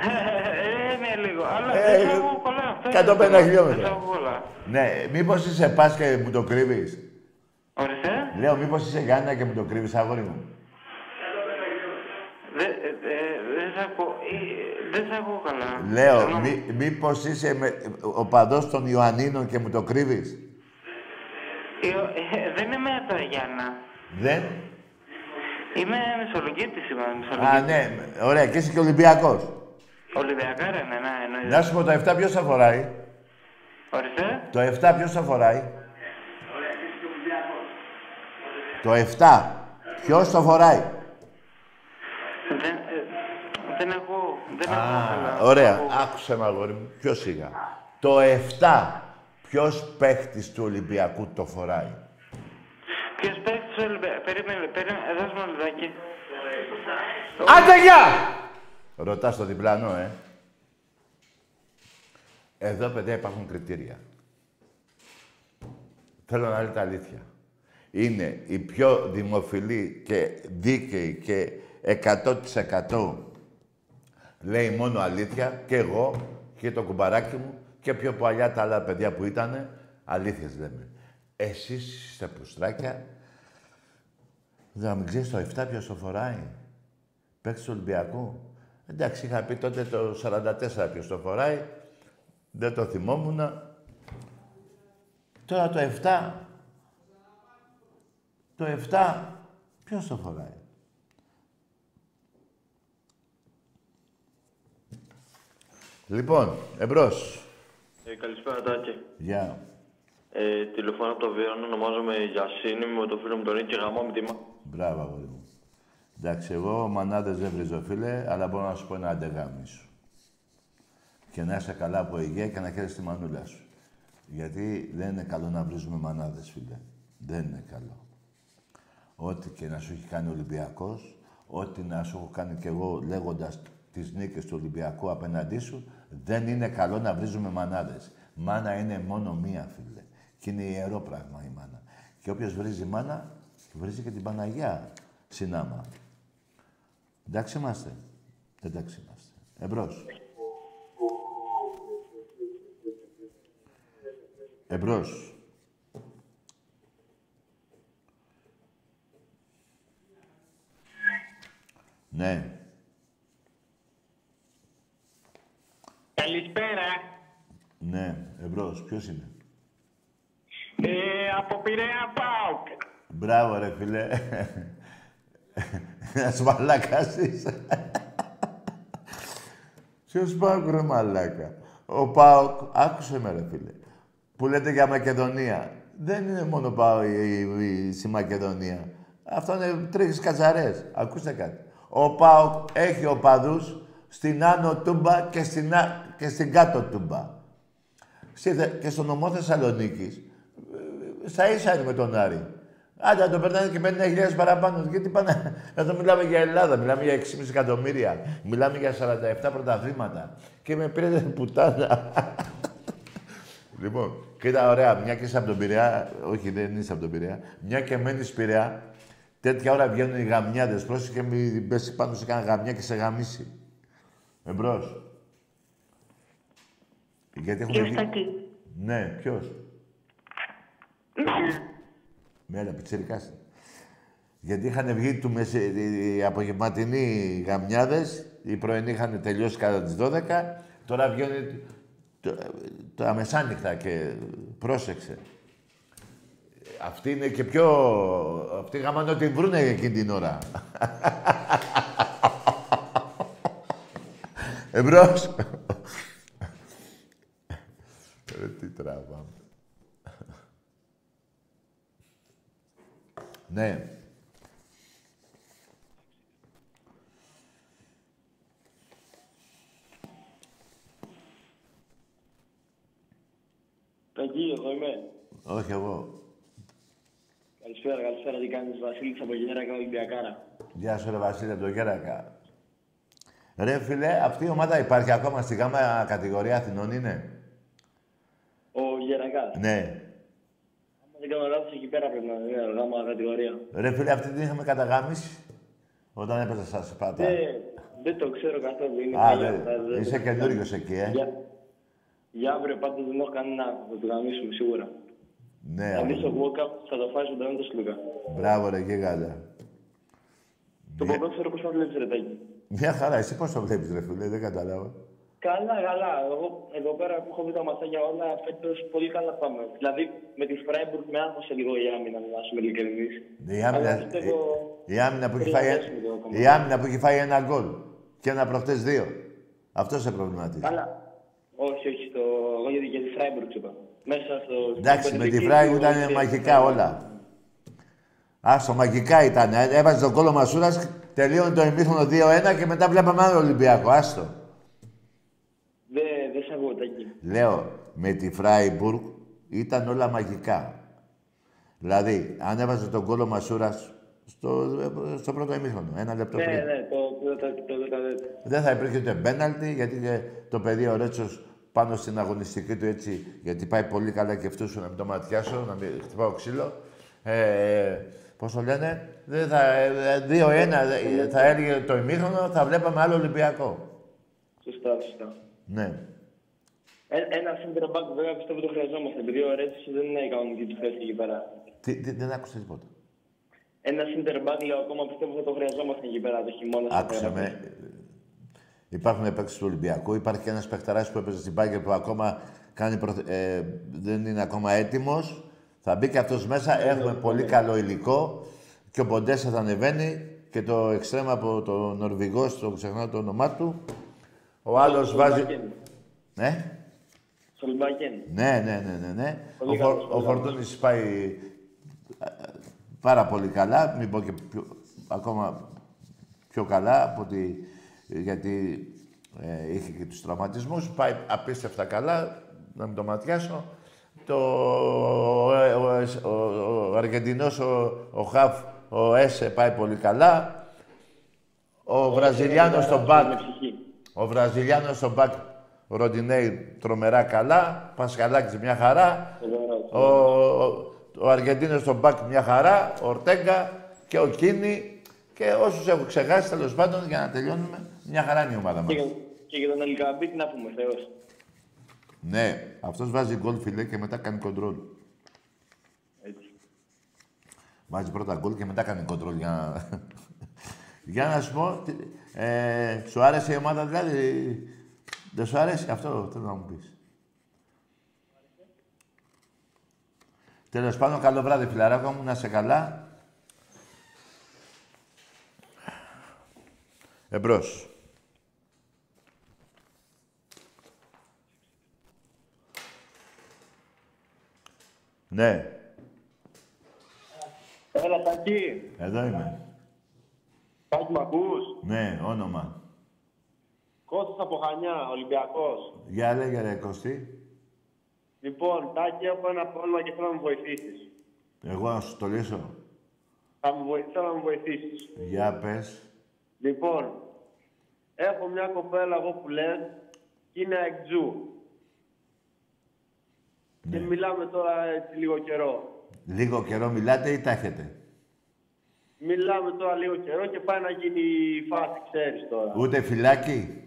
Ε, ναι, λίγο. Αλλά Ε, δεν σ' ακούω πολλά. Αυτό 150 είναι το χιλιόμετρα. Δεν σ' ακούω πολλά. ναι, μήπως είσαι πας και μου το κρύβεις; Ορίστε. Λέω, μήπως είσαι Γιάννα και μου το κρύβεις, αγόρι μου; Δεν ε, ε, δεν σ' ακούω. ε, Δεν σ' ακούω καλά. Λέω, Συγγνώμη. μη, μήπως είσαι με, ο παδός των Ιωαννίνων και μου το κρύβεις; Ε, ε, Δεν είμαι από τα Γιάννα. Δεν; Είμαι Μεσολογγίτης είμαι. Α, Μεσολογγίτης. ναι. Ωραία. Και είσαι και Ολυμπιακός. Ολυμπιακάρα είναι, ναι, εννοείται. Να σου πω, το 7 ποιος θα φοράει; Ορίστε. Το 7 ποιος θα φοράει; Το 7. Ποιος το φοράει; Δεν, ε, δεν ακούω. Δεν ακούω καλά. Ωραία. Δεν ακούω. Άκουσε με, αγόρι μου. Πιο σιγά. Το 7. Ποιος παίχτης του Ολυμπιακού το φοράει; Ποιος παίκτης του Ολυμπιακού. Περίμενε, περίμενε. Δώσ' μου ένα λεπτάκι. Άντε, γεια! Ρωτάς το διπλανό, ε. Εδώ, παιδιά, υπάρχουν κριτήρια. Θέλω να λέτε αλήθεια. Είναι η πιο δημοφιλή και δίκαιη και 100% λέει μόνο αλήθεια και εγώ και το κουμπαράκι μου και πιο παλιά τα άλλα παιδιά που ήτανε, αλήθειες λέμε. Εσείς είστε πουστράκια, δεν να μην ξέρεις το 7 ποιος το φοράει. Παίκτης του Ολυμπιακού. Εντάξει, είχα πει τότε το 44 ποιος το φοράει. Δεν το θυμόμουν. Τώρα το 7. Το 7. Ποιος το φοράει. Λοιπόν, εμπρός. Ε, καλησπέρα, Τάκη. Γεια. Ε, τηλεφωνώ από το Βίρονο, ονομάζομαι Γιασίνη, με το φίλο μου τον Νίκη Γαμό, μητήμα. Μπράβο, αγόρι μου. Εντάξει, εγώ μανάδες δεν βρίζω, φίλε, αλλά μπορώ να σου πω ένα αντεγάμι σου. Και να είσαι καλά από υγεία και να χαίρεσαι τη μανούλα σου. Γιατί δεν είναι καλό να βρίζουμε μανάδες, φίλε. Δεν είναι καλό. Ό,τι και να σου έχει κάνει ο Ολυμπιακός, ό,τι να σου έχω κάνει κι εγώ λέγοντας τις νίκες του Ολυμπιακού απέναντί σου, δεν είναι καλό να βρίζουμε μανάδες. Μάνα είναι μόνο μία, φίλε. Και είναι ιερό πράγμα η μάνα. Και όποιος βρίζει μάνα, βρίζει και την Παναγιά συνάμα. Εντάξει είμαστε. Εντάξει είμαστε. Εμπρός. Εμπρός. Ναι. Καλησπέρα. Ναι. Εμπρός. Ποιος είναι; Ε, από Πειραιά ΠΑΟΚ. Μπράβο ρε φίλε. Ένας μαλάκας είσαι. Ποιος Πάοκ ρε μαλάκα. Ο Πάοκ, άκουσε με ρε φίλε, που λέτε για Μακεδονία. Δεν είναι μόνο πάω η, η, η- στη Μακεδονία. Αυτό είναι τρίχες κατσαρές. Ακούστε κάτι. Ο Πάοκ έχει οπαδούς στην Άνω Τούμπα και στην, Α- και στην Κάτω Τούμπα. Στη Θε- και στο νομό Θεσσαλονίκης, ε, στα ίσα είναι με τον Άρη. Άντε, να το περνάνε και 50.000 παραπάνω. Γιατί πάνε... Εδώ μιλάμε για Ελλάδα, μιλάμε για 6,5 εκατομμύρια. Μιλάμε για 47 πρωταθλήματα. Και με πήρε πουτάνα. λοιπόν, κοίτα, ωραία, μια και είσαι από τον Πειραιά, όχι δεν είσαι από τον Πειραιά, μια και μένεις Πειραιά, τέτοια ώρα βγαίνουν οι γαμιάδες. Πρόσεχε μην πέσει πάνω σε κανένα γαμιά και σε γαμίσει. Εμπρός. Γιατί έχουν Ποιος βγει... Τάκη. Ναι, ποιος. Μέρα, πιτσιρικάς. Γιατί είχαν βγει του μεσε... οι απογευματινοί γαμιάδες, οι πρωινοί είχαν τελειώσει κατά τις 12, τώρα βγαίνουν το- τα μεσάνυχτα και πρόσεξε. Αυτή είναι και πιο... Αυτοί γαμάνε ό,τι βρούνε εκείνη την ώρα. Εμπρός. Ρε, τι τράβαμε. Ναι. Τακί, εγώ είμαι. Όχι εγώ. Καλησπέρα, καλησπέρα. Τι κάνεις, Βασίλης από Γέρακα Ολυμπιακάρα. Γεια σου ρε Βασίλη, από το Γέρακα. Ρε φίλε, αυτή η ομάδα υπάρχει ακόμα στη γάμα κατηγορία Αθηνών είναι; Ο Γερακάς. Ναι. Αν δεν κάνω λάθος, εκεί πέρα πρέπει να είναι γάμα κατηγορία. Ρε φίλε, αυτή την είχαμε καταγάμισει όταν έπαιζα στα Σπάτα. Δεν, δεν το ξέρω καθόλου. Είναι Α, παλιά δε, αυτά, δεν- είσαι καινούριος εκεί, ε. Για, για αύριο πάντως δεν έχω κανένα. Θα το γαμίσουμε σίγουρα. Ναι, Αν δεις αγόρι το μου. walk-up, θα το φάει ζωντανό το σλούκα. Μπράβο ρε γίγαντα. Το ποδόσφαιρο πώς θα βλέπεις, ρε Τάκη. Μια χαρά, εσύ πώς το βλέπεις ρε φίλε, δεν κατάλαβα. Καλά, καλά. Εγώ εδώ πέρα που έχω δει τα ματσάκια όλα φέτος πολύ καλά πάμε. Δηλαδή με τη Φράιμπουργκ με άγχωσε λίγο η άμυνα, να είμαι ειλικρινής. Η άμυνα, Αλλά πιστεύω η, η άμυνα που έχει τρία φάει, δέσιμο το ακόμα. η άμυνα που έχει φάει ένα γκολ. Και ένα προχτές δύο. Αυτό σε προβληματίζει. Καλά. Όχι, όχι, στο... εγώ για, για τη Φράιμπουργκ σου είπα. Μέσα στο... Εντάξει, στο με τη πεντεκίνητο, Φράιμπουργκ ήταν και- μαγικά όλα. Άστο, μαγικά ήταν. Ε, Έβαζε τον κόλλο Μασούρας, τελείωνε το ημίχρονο 2-1 και μετά βλέπαμε άλλο Ολυμπιακό. Άστο. Δεν δε σ' ακούω, Τάκη. Λέω, με τη Φράιμπουργκ ήταν όλα μαγικά. Δηλαδή, αν έβαζε τον κόλλο Μασούρας στο, στο πρώτο ημίχρονο, ένα λεπτό Ναι, πριν. ναι, το, το, το, το, το, το, Δεν θα υπήρχε ούτε πέναλτι, γιατί και το παιδί ο Ρέτσος πάνω στην αγωνιστική του έτσι, γιατί πάει πολύ καλά και αυτούς να μην το ματιάσω, να μην χτυπάω ξύλο. Ε, πώς το λένε, δεν θα, ε, δύο-ένα ε, θα έλεγε το ημίχρονο, θα βλέπαμε άλλο Ολυμπιακό. Σωστά, σωστά. Ναι. Ε, ένα center back βέβαια πιστεύω το χρειαζόμαστε, επειδή ο Ρέτσος δεν είναι η κανονική του θέση εκεί πέρα. Τι, τι, δεν άκουσα τίποτα. Ένα center back λέω ακόμα πιστεύω θα το χρειαζόμαστε εκεί πέρα το χειμώνα. στο Άκουσα πέρα. με. Υπάρχουν παίκτες του Ολυμπιακού. Υπάρχει και ένας παιχταράς που έπαιζε στην Πάγκερ που ακόμα κάνει προθε- ε, δεν είναι ακόμα έτοιμος. Θα μπει και αυτός μέσα. Έχουμε πολύ καλό υλικό. Και ο Ποντέσα θα ανεβαίνει. Και το εξτρέμα από το Νορβηγό, το ξεχνάω το όνομά του. Ο άλλος βάζει... Ναι. Σολμπάκεν. Ναι, ναι, ναι, ναι. ναι. Ο, Πολύ Φορ, καλός, ο πολύ Φορτούνης πάει ε, πάρα πολύ καλά, μην πω και πιο- ακόμα πιο καλά από ότι γιατί ε, είχε και τους τραυματισμούς. Πάει απίστευτα καλά, να μην το ματιάσω. Το, ο, ο, ο, ο, ο Αργεντινός, ο, ο Χαφ, ο Έσε πάει πολύ καλά. Ο Βραζιλιάνος στον μπακ, Με ψυχή. ο Βραζιλιάνος στον μπακ, ο Ροντινέη τρομερά καλά. Πασχαλάκης μια χαρά. Ο, ο, ο Αργεντίνος στον μπακ μια χαρά. Ο Ορτέγκα και ο Κίνη. Και όσους έχω ξεχάσει τέλος πάντων για να τελειώνουμε, μια χαρά είναι η ομάδα μας. Και, για- και για τον Ελκαμπή τι να πούμε, Θεός. Ναι, αυτός βάζει γκολ φιλέ και μετά κάνει κοντρόλ. Έτσι. Βάζει πρώτα γκολ και μετά κάνει κοντρόλ για να... για να σου πω, τι- ε, σου άρεσε η ομάδα δηλαδή, δεν σου άρεσε; Αυτό, θέλω να μου πεις. Τέλος πάντων, καλό βράδυ φιλαράκο μου, να είσαι καλά. Εμπρός. Ναι, Έλα, Τάκη. εδώ είμαι. Τάκη, μ' ακούς; Ναι, όνομα. Κώστας από Χανιά, Ολυμπιακός. Για λέγε ρε Κωστή. Λοιπόν, Τάκη, έχω ένα πρόβλημα και θέλω να μου βοηθήσεις. Εγώ να σου το λύσω. Θα μου βοηθήσω θέλω να μου βοηθήσεις. Για πες. Λοιπόν, έχω μια κοπέλα εγώ που λες και είναι εκτζού. Και Ναι. μιλάμε τώρα έτσι λίγο καιρό. Λίγο καιρό μιλάτε ή τα έχετε; Μιλάμε τώρα λίγο καιρό και πάει να γίνει η φάση, ξέρεις τώρα. Ούτε φυλάκι;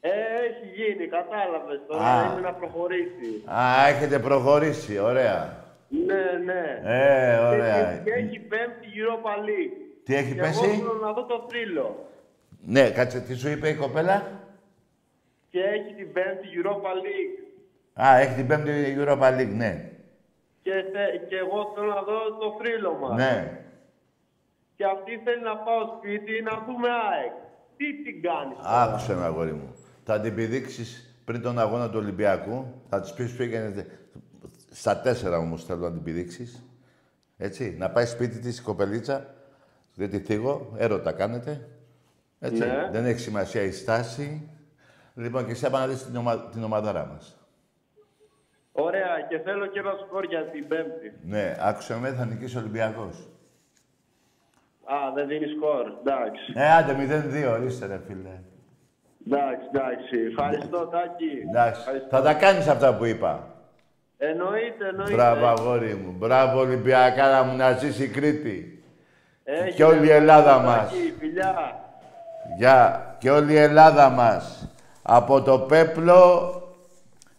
Ε, έχει γίνει, κατάλαβες τώρα, Α. είναι να προχωρήσει. Α, έχετε προχωρήσει. Ωραία. Ναι, ναι. Ε, Και, ωραία. και έχει πέμπτη Europa League. Τι έχει και πέσει; εγώ θέλω να δω το θρύλο. Ναι, κάτσε, τι σου είπε η κοπέλα; Και έχει την πέμπτη Europa League. Α, έχει την πέμπτη Europa League, ναι. Και, θε- και εγώ θέλω να δω το θρύλο μας. Ναι. Και αυτή θέλει να πάω σπίτι να δούμε ΑΕΚ. Τι την κάνεις τώρα; Άκουσε με, αγόρι μου. Θα την πηδήξεις πριν τον αγώνα του Ολυμπιακού. Θα της πεις πήγαινε... Στα τέσσερα όμως θέλω να την πηδήξεις. Έτσι, να πάει σπίτι της η κοπελίτσα. Δεν τη θίγω, έρωτα κάνετε. Έτσι, Ναι. δεν έχει σημασία η στάση. Λοιπόν, και εσύ να δεις την, ομα... την ομαδάρα μας. Ωραία, και θέλω και ένα σκορ για την πέμπτη. Ναι, άκουσε με, θα νικήσει ο Ολυμπιακός. Α, δεν δίνει σκορ. Εντάξει. Ε, άντε 0-2, ορίστε ρε φίλε. Εντάξει, εντάξει. Ευχαριστώ, Τάκη. Εντάξει, Ευχαριστώ. θα τα κάνεις αυτά που είπα. Εννοείται, εννοείται. Μπράβο, αγόρι μου. Μπράβο, Ολυμπιακάρα μου, να ζήσει η Κρήτη. Έγινε, και όλη η Ελλάδα Τάκη, μας. Φιλιά. Γεια. Και όλη η Ελλάδα μας. Από το Πέπλο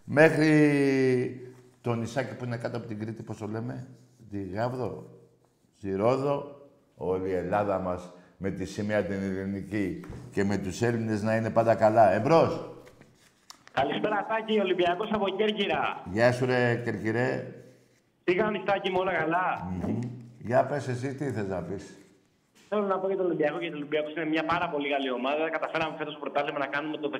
μέχρι το νησάκι που είναι κάτω από την Κρήτη, πώς το λέμε, τη Γάβδο, στη Ρόδο, όλη η Ελλάδα μας με τη σημαία την ελληνική και με τους Έλληνες να είναι πάντα καλά. Εμπρός. Καλησπέρα, Τάκη, Ολυμπιακός από Κέρκυρα. Γεια σου ρε Κερκυρέ. Τι κάνεις, Τάκη, μου όλα καλά; Μμμ. Για πες εσύ τι θες να πεις. Θέλω να πω για τον Ολυμπιακό, γιατί ο Ολυμπιακός είναι μια πάρα πολύ καλή ομάδα. Καταφέραμε φέτος πρωτάθλημα να κάνουμε το 19-2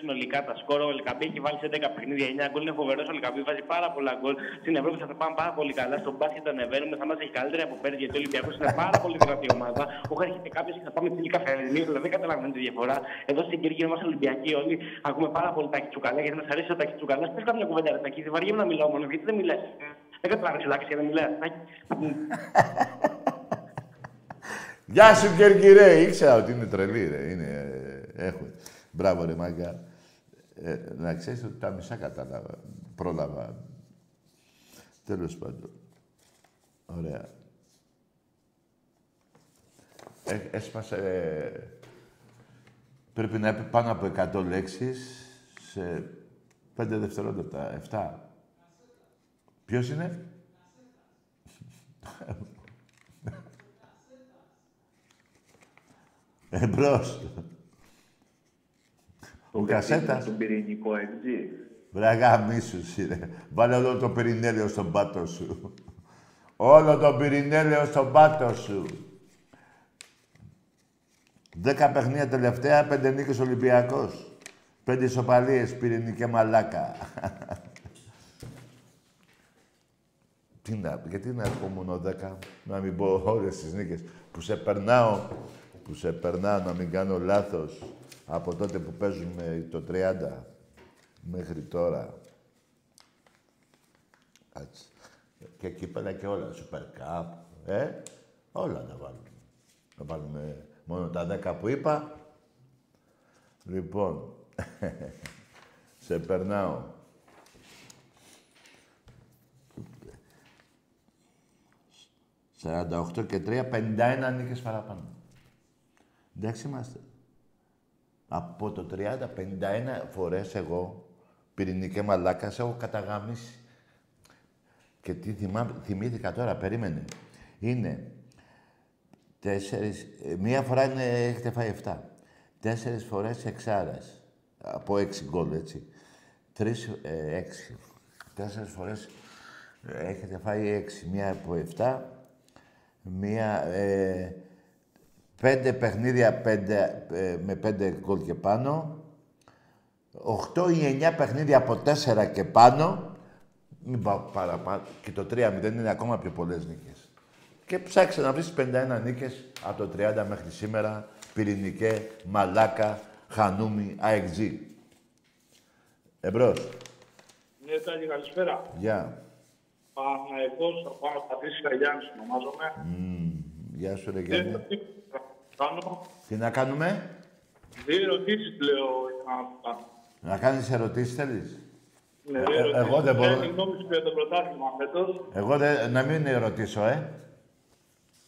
συνολικά τα σκόρ. Ο Ελκαμπή έχει βάλει σε 10 παιχνίδια 9 γκολ. Είναι φοβερός. Ο Ελκαμπή βάζει πάρα πολλά γκολ. Στην Ευρώπη θα πάμε πάρα πολύ καλά. Στον μπάσκετ ανεβαίνουμε. Θα μας έχει καλύτερη από πέρυσι γιατί ο Ολυμπιακός είναι πάρα πολύ δυνατή ομάδα. Έχω έρχεται κάποιος και θα πάμε στην καφενεία. Δηλαδή δεν καταλαβαίνετε τη διαφορά. Εδώ στην Κυριακή είμαστε Ολυμπιακοί όλοι. Ακούμε πάρα πολύ τα τσουκαλά γιατί μας αρέσει ο τάκι τσουκαλά. Πες κάποια κουβέντα ρε τάκι. Δεν βαριέμαι να μιλάω μόνο γιατί δεν μιλάς. Δεν καταλαβαίνει εντάξει δεν μιλάς. Γεια σου Κερκυρέ. Ήξερα ότι είναι τρελή ρε. Είναι, ε, έχω. Μπράβο ρε μάγκα. Ε, να ξέρεις ότι τα μισά κατάλαβα. Πρόλαβα. Τέλος πάντων. Ωραία. Ε, έσπασε... ε, πρέπει να είπε πάνω από 100 λέξεις σε 5 δευτερόλεπτα. 7. Ποιος είναι; Εμπρός. Ο κασέτας. Στον πυρηνικό εξή. Βραγά μίσου, σύρε. Βάλε όλο το πυρηνέλαιο στον πάτο σου. όλο το πυρηνέλαιο στον πάτο σου. Δέκα παιχνίδια τελευταία, πέντε νίκες Ολυμπιακός. Πέντε ισοπαλίες, πυρηνική μαλάκα. Τι να, γιατί να πω μόνο δέκα, να μην πω όλες τις νίκες. Που σε περνάω, που σε περνάω, να μην κάνω λάθος. Από τότε που παίζουμε το 30 μέχρι τώρα. Κάτσε. Και εκεί πέρα και όλα, Super Cup, ε, όλα να βάλουμε. Να βάλουμε μόνο τα 10 που είπα. Λοιπόν, σε περνάω. «48 και 3, 51 νίκες παραπάνω». Εντάξει είμαστε. Από το 30, 51 φορές εγώ, πυρηνικέ μαλάκα, έχω καταγαμίσει. Και τι θυμά, θυμήθηκα τώρα, περίμενε. Είναι τέσσερις, ε, μία φορά είναι, έχετε φάει 7. Τέσσερις φορές εξάρας. Από έξι γκολ, έτσι. Τρεις, ε, έξι. Τέσσερις φορές ε, έχετε φάει έξι. Μία από 7. Μία, ε, πέντε παιχνίδια πέντε, ε, με πέντε γκολ και πάνω. Οχτώ ή εννιά παιχνίδια από τέσσερα και πάνω. Μην πάω παραπάνω. Και το 3-0 είναι ακόμα πιο πολλές νίκες. Και ψάξε να βρεις 51 νίκες από το 30 μέχρι σήμερα. Πυρηνικέ, Μαλάκα, Χανούμι, ΑΕΚΖ. Εμπρός. Ναι, Τάκη, καλησπέρα. Γεια. Παναγικός, από πάνω Πατρίσια Γιάννης ονομάζομαι. Μμμ. Γεια σου, ρε Ε, Γιάννη. Τι θα Κάνω Τι να κάνουμε; δύο ερωτήσεις, λέω, για να κάνω. Να κάνεις ερωτήσεις θέλεις; Ναι, Ε, δύο ε, ερωτήσεις. εγώ δεν μπορώ. Ποια είναι η γνώμη σου για το πρωτάθλημα φέτος. Εγώ δεν, να μην ερωτήσω, ε.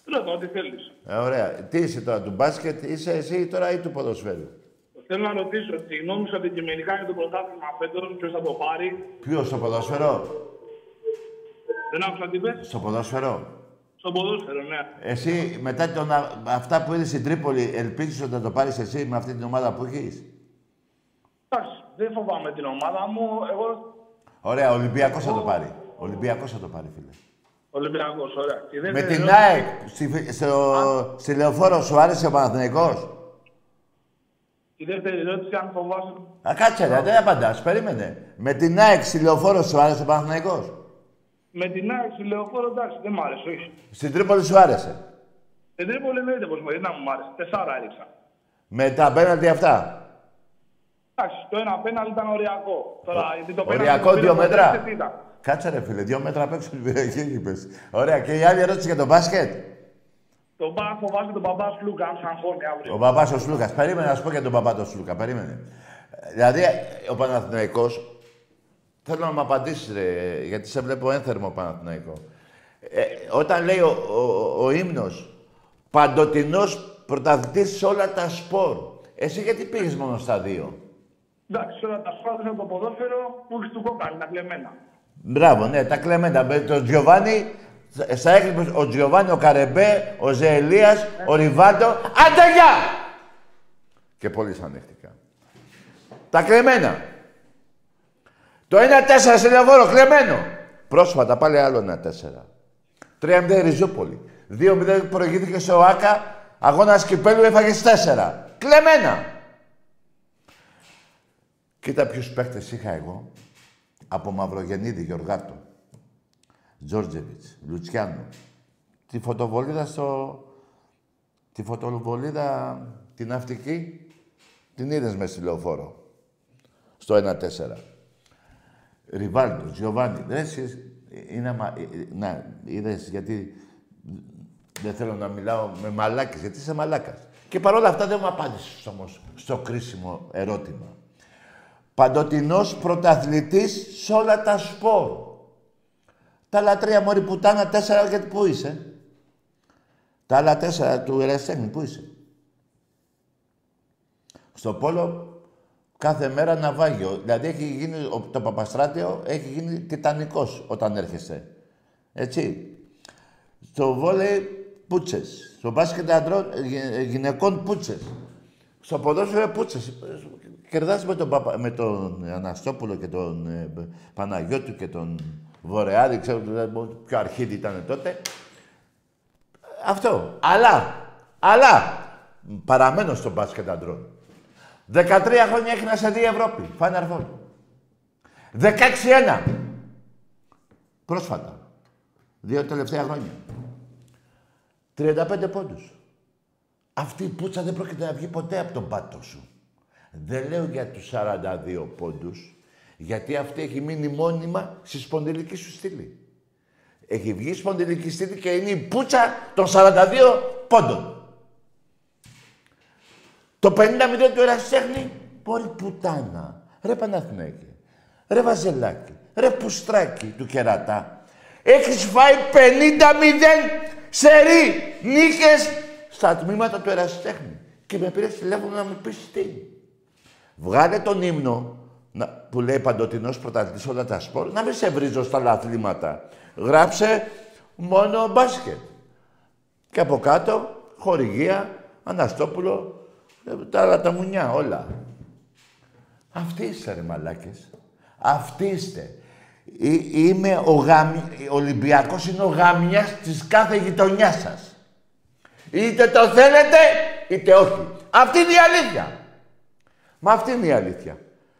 Ρώτα, ό,τι θέλεις. ε. Ωραία. Τι είσαι τώρα, του μπάσκετ, είσαι εσύ τώρα ή του ποδοσφαίρου; Θέλω να ρωτήσω τη γνώμη σου αντικειμενικά για το πρωτάθλημα φέτος, ποιος θα το πάρει; Ποιος, στο ποδόσφαιρο; Δεν άκουσα τι είπες. Στο ποδόσφαιρο. Στο ποδόσφαιρο, ναι. Εσύ, μετά τον, α- αυτά που είδες στην Τρίπολη, ελπίζεις ότι θα το πάρεις εσύ με αυτή την ομάδα που έχεις; Εντάξει, δεν φοβάμαι την ομάδα μου. Εγώ Ωραία, ο Ολυμπιακός θα το πάρει. Ο Ολυμπιακός θα το πάρει, φίλε. Ολυμπιακός, ωραία. Τη Με δεύτερη την ερώτηση- ΑΕΚ, στη, στο, στη Λεωφόρο σου άρεσε ο Παναθηναϊκός; Η δεύτερη ερώτηση, αν φοβάσαι Α, κάτσε ρε, δεν απαντάς, περίμενε. Με την ΑΕΚ στη Λεωφόρο σου άρεσε ο Παναθηναϊκός; Με την ΑΕΚ στη λεωφόρο, εντάξει, δεν μ' άρεσε, όχι. Στην Τρίπολη σου άρεσε. Στην Τρίπολη εννοείται πως μου αρέσει, να μου άρεσε. Τεσσάρα έριξα. Με τα πέναλτι αυτά. Εντάξει, το ένα πέναλ ήταν οριακό. Τώρα, γιατί το πέναλ Οριακό το πήρε δύο το μέτρα. τέσσερις ήταν; Κάτσε ρε φίλε, δύο μέτρα απ' έξω την περιοχή είπες. Ωραία, και η άλλη ερώτηση για το μπάσκετ. Το μπα φοβάσαι τον μπαμπά Σλούκα, αν σαν χώνει αύριο. Ο μπαμπάς ο Σλούκας. Περίμενε να σου πω για τον μπαμπά του Σλούκα. Περίμενε. Ε, Δηλαδή, ε, ο Παναθηναϊκός... Θέλω να μου απαντήσεις, ρε, γιατί σε βλέπω ένθερμο Παναθηναϊκό. Ε, όταν λέει ο, ο, ο ύμνος παντοτινός πρωταθλητής σε όλα τα σπορ. Εσύ γιατί πήγες μόνο στα δύο; Εντάξει, όλα τα σπάθησα από το ποδόσφαιρο που έχεις του κόκκαλη, τα κλεμμένα. Μπράβο, ναι, τα κλεμμένα. Με τον Τζιοβάνι, στα έκλειπε ο Τζιοβάνι, ο Καρεμπέ, ο Ζεελίας, ο Ριβάντο. Άντε, γεια! Και πολύ ανέχτηκα. Τα κλεμμένα. Το 1-4 σε λεωφόρο, κλεμμένο. Πρόσφατα πάλι άλλο ένα 4. 3-0 Ριζούπολη. 2-0 προηγήθηκε στο ΆΚΑ, αγώνας κυπέλου έφαγες 4. Κλεμμένα. Κοίτα ποιους παίχτες είχα εγώ. Από Μαυρογεννίδη, Γιωργάτο. Τζόρτζεβιτς, Λουτσιάνο. Τη φωτοβολίδα στο... Τη φωτοβολίδα την ναυτική, την είδες μες στη λεωφόρο. Στο 1-4. Ριβάλντο, Τζιοβάνι. Ρε, εσείς, είναι αμα... ε, ε, Να, είδες γιατί δεν θέλω να μιλάω με μαλάκες, γιατί είσαι μαλάκας. Και παρόλα αυτά δεν μου απάντησες όμως στο κρίσιμο ερώτημα. Παντοτινός πρωταθλητής σε όλα τα σπορ. Τα άλλα τρία μόρι πουτάνα, τέσσερα γιατί πού είσαι; Τα άλλα τέσσερα του εραστέχνη, πού είσαι; Στο πόλο κάθε μέρα ναυάγιο. Δηλαδή έχει γίνει, ο- το Παπαστράτιο έχει γίνει τιτανικός όταν έρχεσαι. Έτσι. Στο βόλεϊ πούτσες. Στο μπάσκετ αντρών, ε, γυ- ε, γυναικών πούτσες. Στο ποδόσφαιρο πούτσες. κερδάς με τον, Παπα... με τον Αναστόπουλο και τον ε, Παναγιώτου και τον Βορεάδη, ξέρω δηλαδή, ποιο αρχίδι ήταν τότε. Αυτό. Αλλά, αλλά, παραμένω στο μπάσκετ αντρών. 13 χρόνια έχει να σε δει η Ευρώπη. Final Four. 16-1. Πρόσφατα. Δύο τελευταία χρόνια. 35 πόντους. Αυτή η πουτσα δεν πρόκειται να βγει ποτέ από τον πάτο σου. Δεν λέω για τους 42 πόντους, γιατί αυτή έχει μείνει μόνιμα στη σπονδυλική σου στήλη. Έχει βγει σπονδυλική στήλη και είναι η πουτσα των 42 πόντων. Το 50 του ερασιτέχνη, μπορεί πουτάνα. Ρε Παναθηναίκη, ρε Βαζελάκη, ρε Πουστράκη του κερατά. Έχεις φάει 50-0 σε ρί νίκες στα τμήματα του ερασιτέχνη. Και με πήρες τηλέφωνο να μου πεις τι. Βγάλε τον ύμνο να, που λέει παντοτινός πρωταθλητής όλα τα σπορ, να μην σε βρίζω στα άλλα αθλήματα. Γράψε μόνο μπάσκετ. Και από κάτω, χορηγία, Αναστόπουλο, ε, τα άλλα τα μουνιά, όλα. Αυτοί είστε ρε μαλάκες. Αυτοί είστε. Είμαι ο γαμι... Ολυμπιακός είναι ο γαμιάς της κάθε γειτονιά σας. Είτε το θέλετε, είτε όχι. Αυτή είναι η αλήθεια. Μα αυτή είναι η αλήθεια.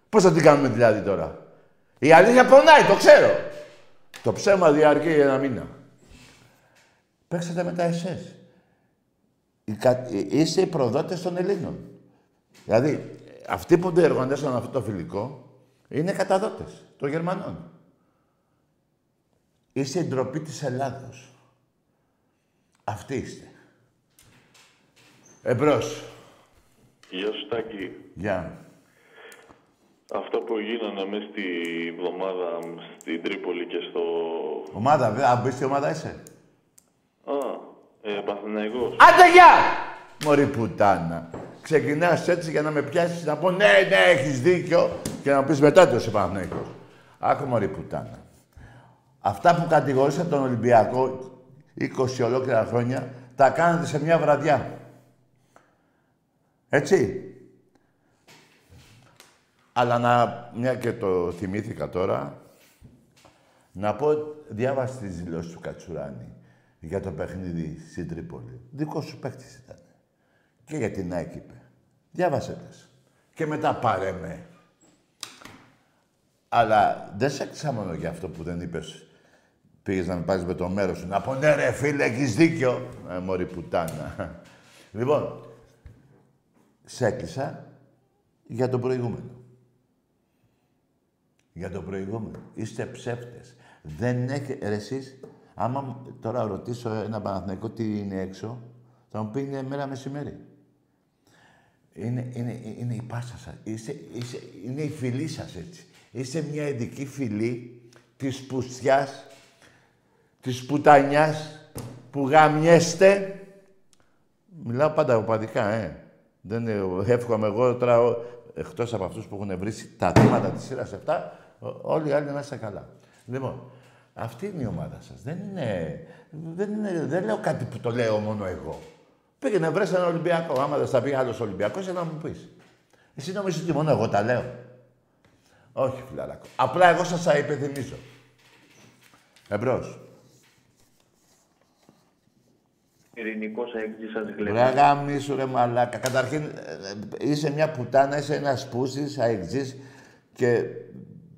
Πώς θα την κάνουμε δηλαδή τώρα; Η αλήθεια πονάει, το ξέρω. Το ψέμα διαρκεί ένα μήνα. Παίξατε με τα ΕΣΕΣ. Είστε οι προδότες των Ελλήνων. Δηλαδή, αυτοί που διοργανώσαν αυτό το φιλικό είναι καταδότες των Γερμανών. Είστε η ντροπή της Ελλάδος. Αυτή είστε. Εμπρός. Γεια σου Τάκη. Γεια. Αυτό που γίνανε μέσα στη βδομάδα στην Τρίπολη και στο... Ομάδα, βέβαια. Αν μπεις ομάδα είσαι. Α, ε, Παθηναϊκός. Άντε γεια! Μωρή πουτάνα. Ξεκινάς έτσι για να με πιάσεις να πω ναι, ναι, έχεις δίκιο και να πεις μετά το είσαι Παναθηναϊκός. Άκου μωρή πουτάνα. Αυτά που κατηγορήσατε τον Ολυμπιακό 20 ολόκληρα χρόνια, τα κάνετε σε μια βραδιά. Έτσι. Αλλά να, μια και το θυμήθηκα τώρα, να πω, διάβασε τη δηλώση του Κατσουράνη για το παιχνίδι στην Τρίπολη. Δικό σου παίχτης ήταν. Και για την ΑΕΚ είπε. Διάβασε τες. Και μετά πάρε με. Αλλά δεν σε έκτισα μόνο για αυτό που δεν είπες. Πήγες να με πάρεις με το μέρος σου. Να πω ναι ρε φίλε, έχεις δίκιο. Ε, μωρή πουτάνα. λοιπόν, σε έκλεισα για το προηγούμενο. Για το προηγούμενο. Είστε ψεύτες. Δεν έχετε... Εσείς, άμα τώρα ρωτήσω ένα Παναθηναϊκό τι είναι έξω, θα μου πει είναι μέρα μεσημέρι. Είναι, είναι, είναι η πάσα σας. Είστε, είστε, είναι η φιλή σας έτσι. Είστε μια ειδική φιλή της πουστιάς, της πουτανιάς που γαμιέστε. Μιλάω πάντα οπαδικά, ε. Δεν εύχομαι εγώ τώρα, εκτός από αυτούς που έχουν βρει τα θύματα της σειράς 7, όλοι οι άλλοι να είστε καλά. Λοιπόν, αυτή είναι η ομάδα σας. Δεν είναι, δεν, είναι, δεν λέω κάτι που το λέω μόνο εγώ. Πήγαινε βρες ένα Ολυμπιακό. Άμα δεν στα πει άλλος Ολυμπιακός, να μου πεις. Εσύ νομίζεις ότι μόνο εγώ τα λέω; Όχι, φιλαράκο. Απλά εγώ σας τα υπενθυμίζω. Εμπρός. Ειρηνικός αέκτης σας Ρε γλέμε. γάμισου ρε μαλάκα. Καταρχήν ε, ε, είσαι μια πουτάνα, είσαι ένας πούστης, αεξής και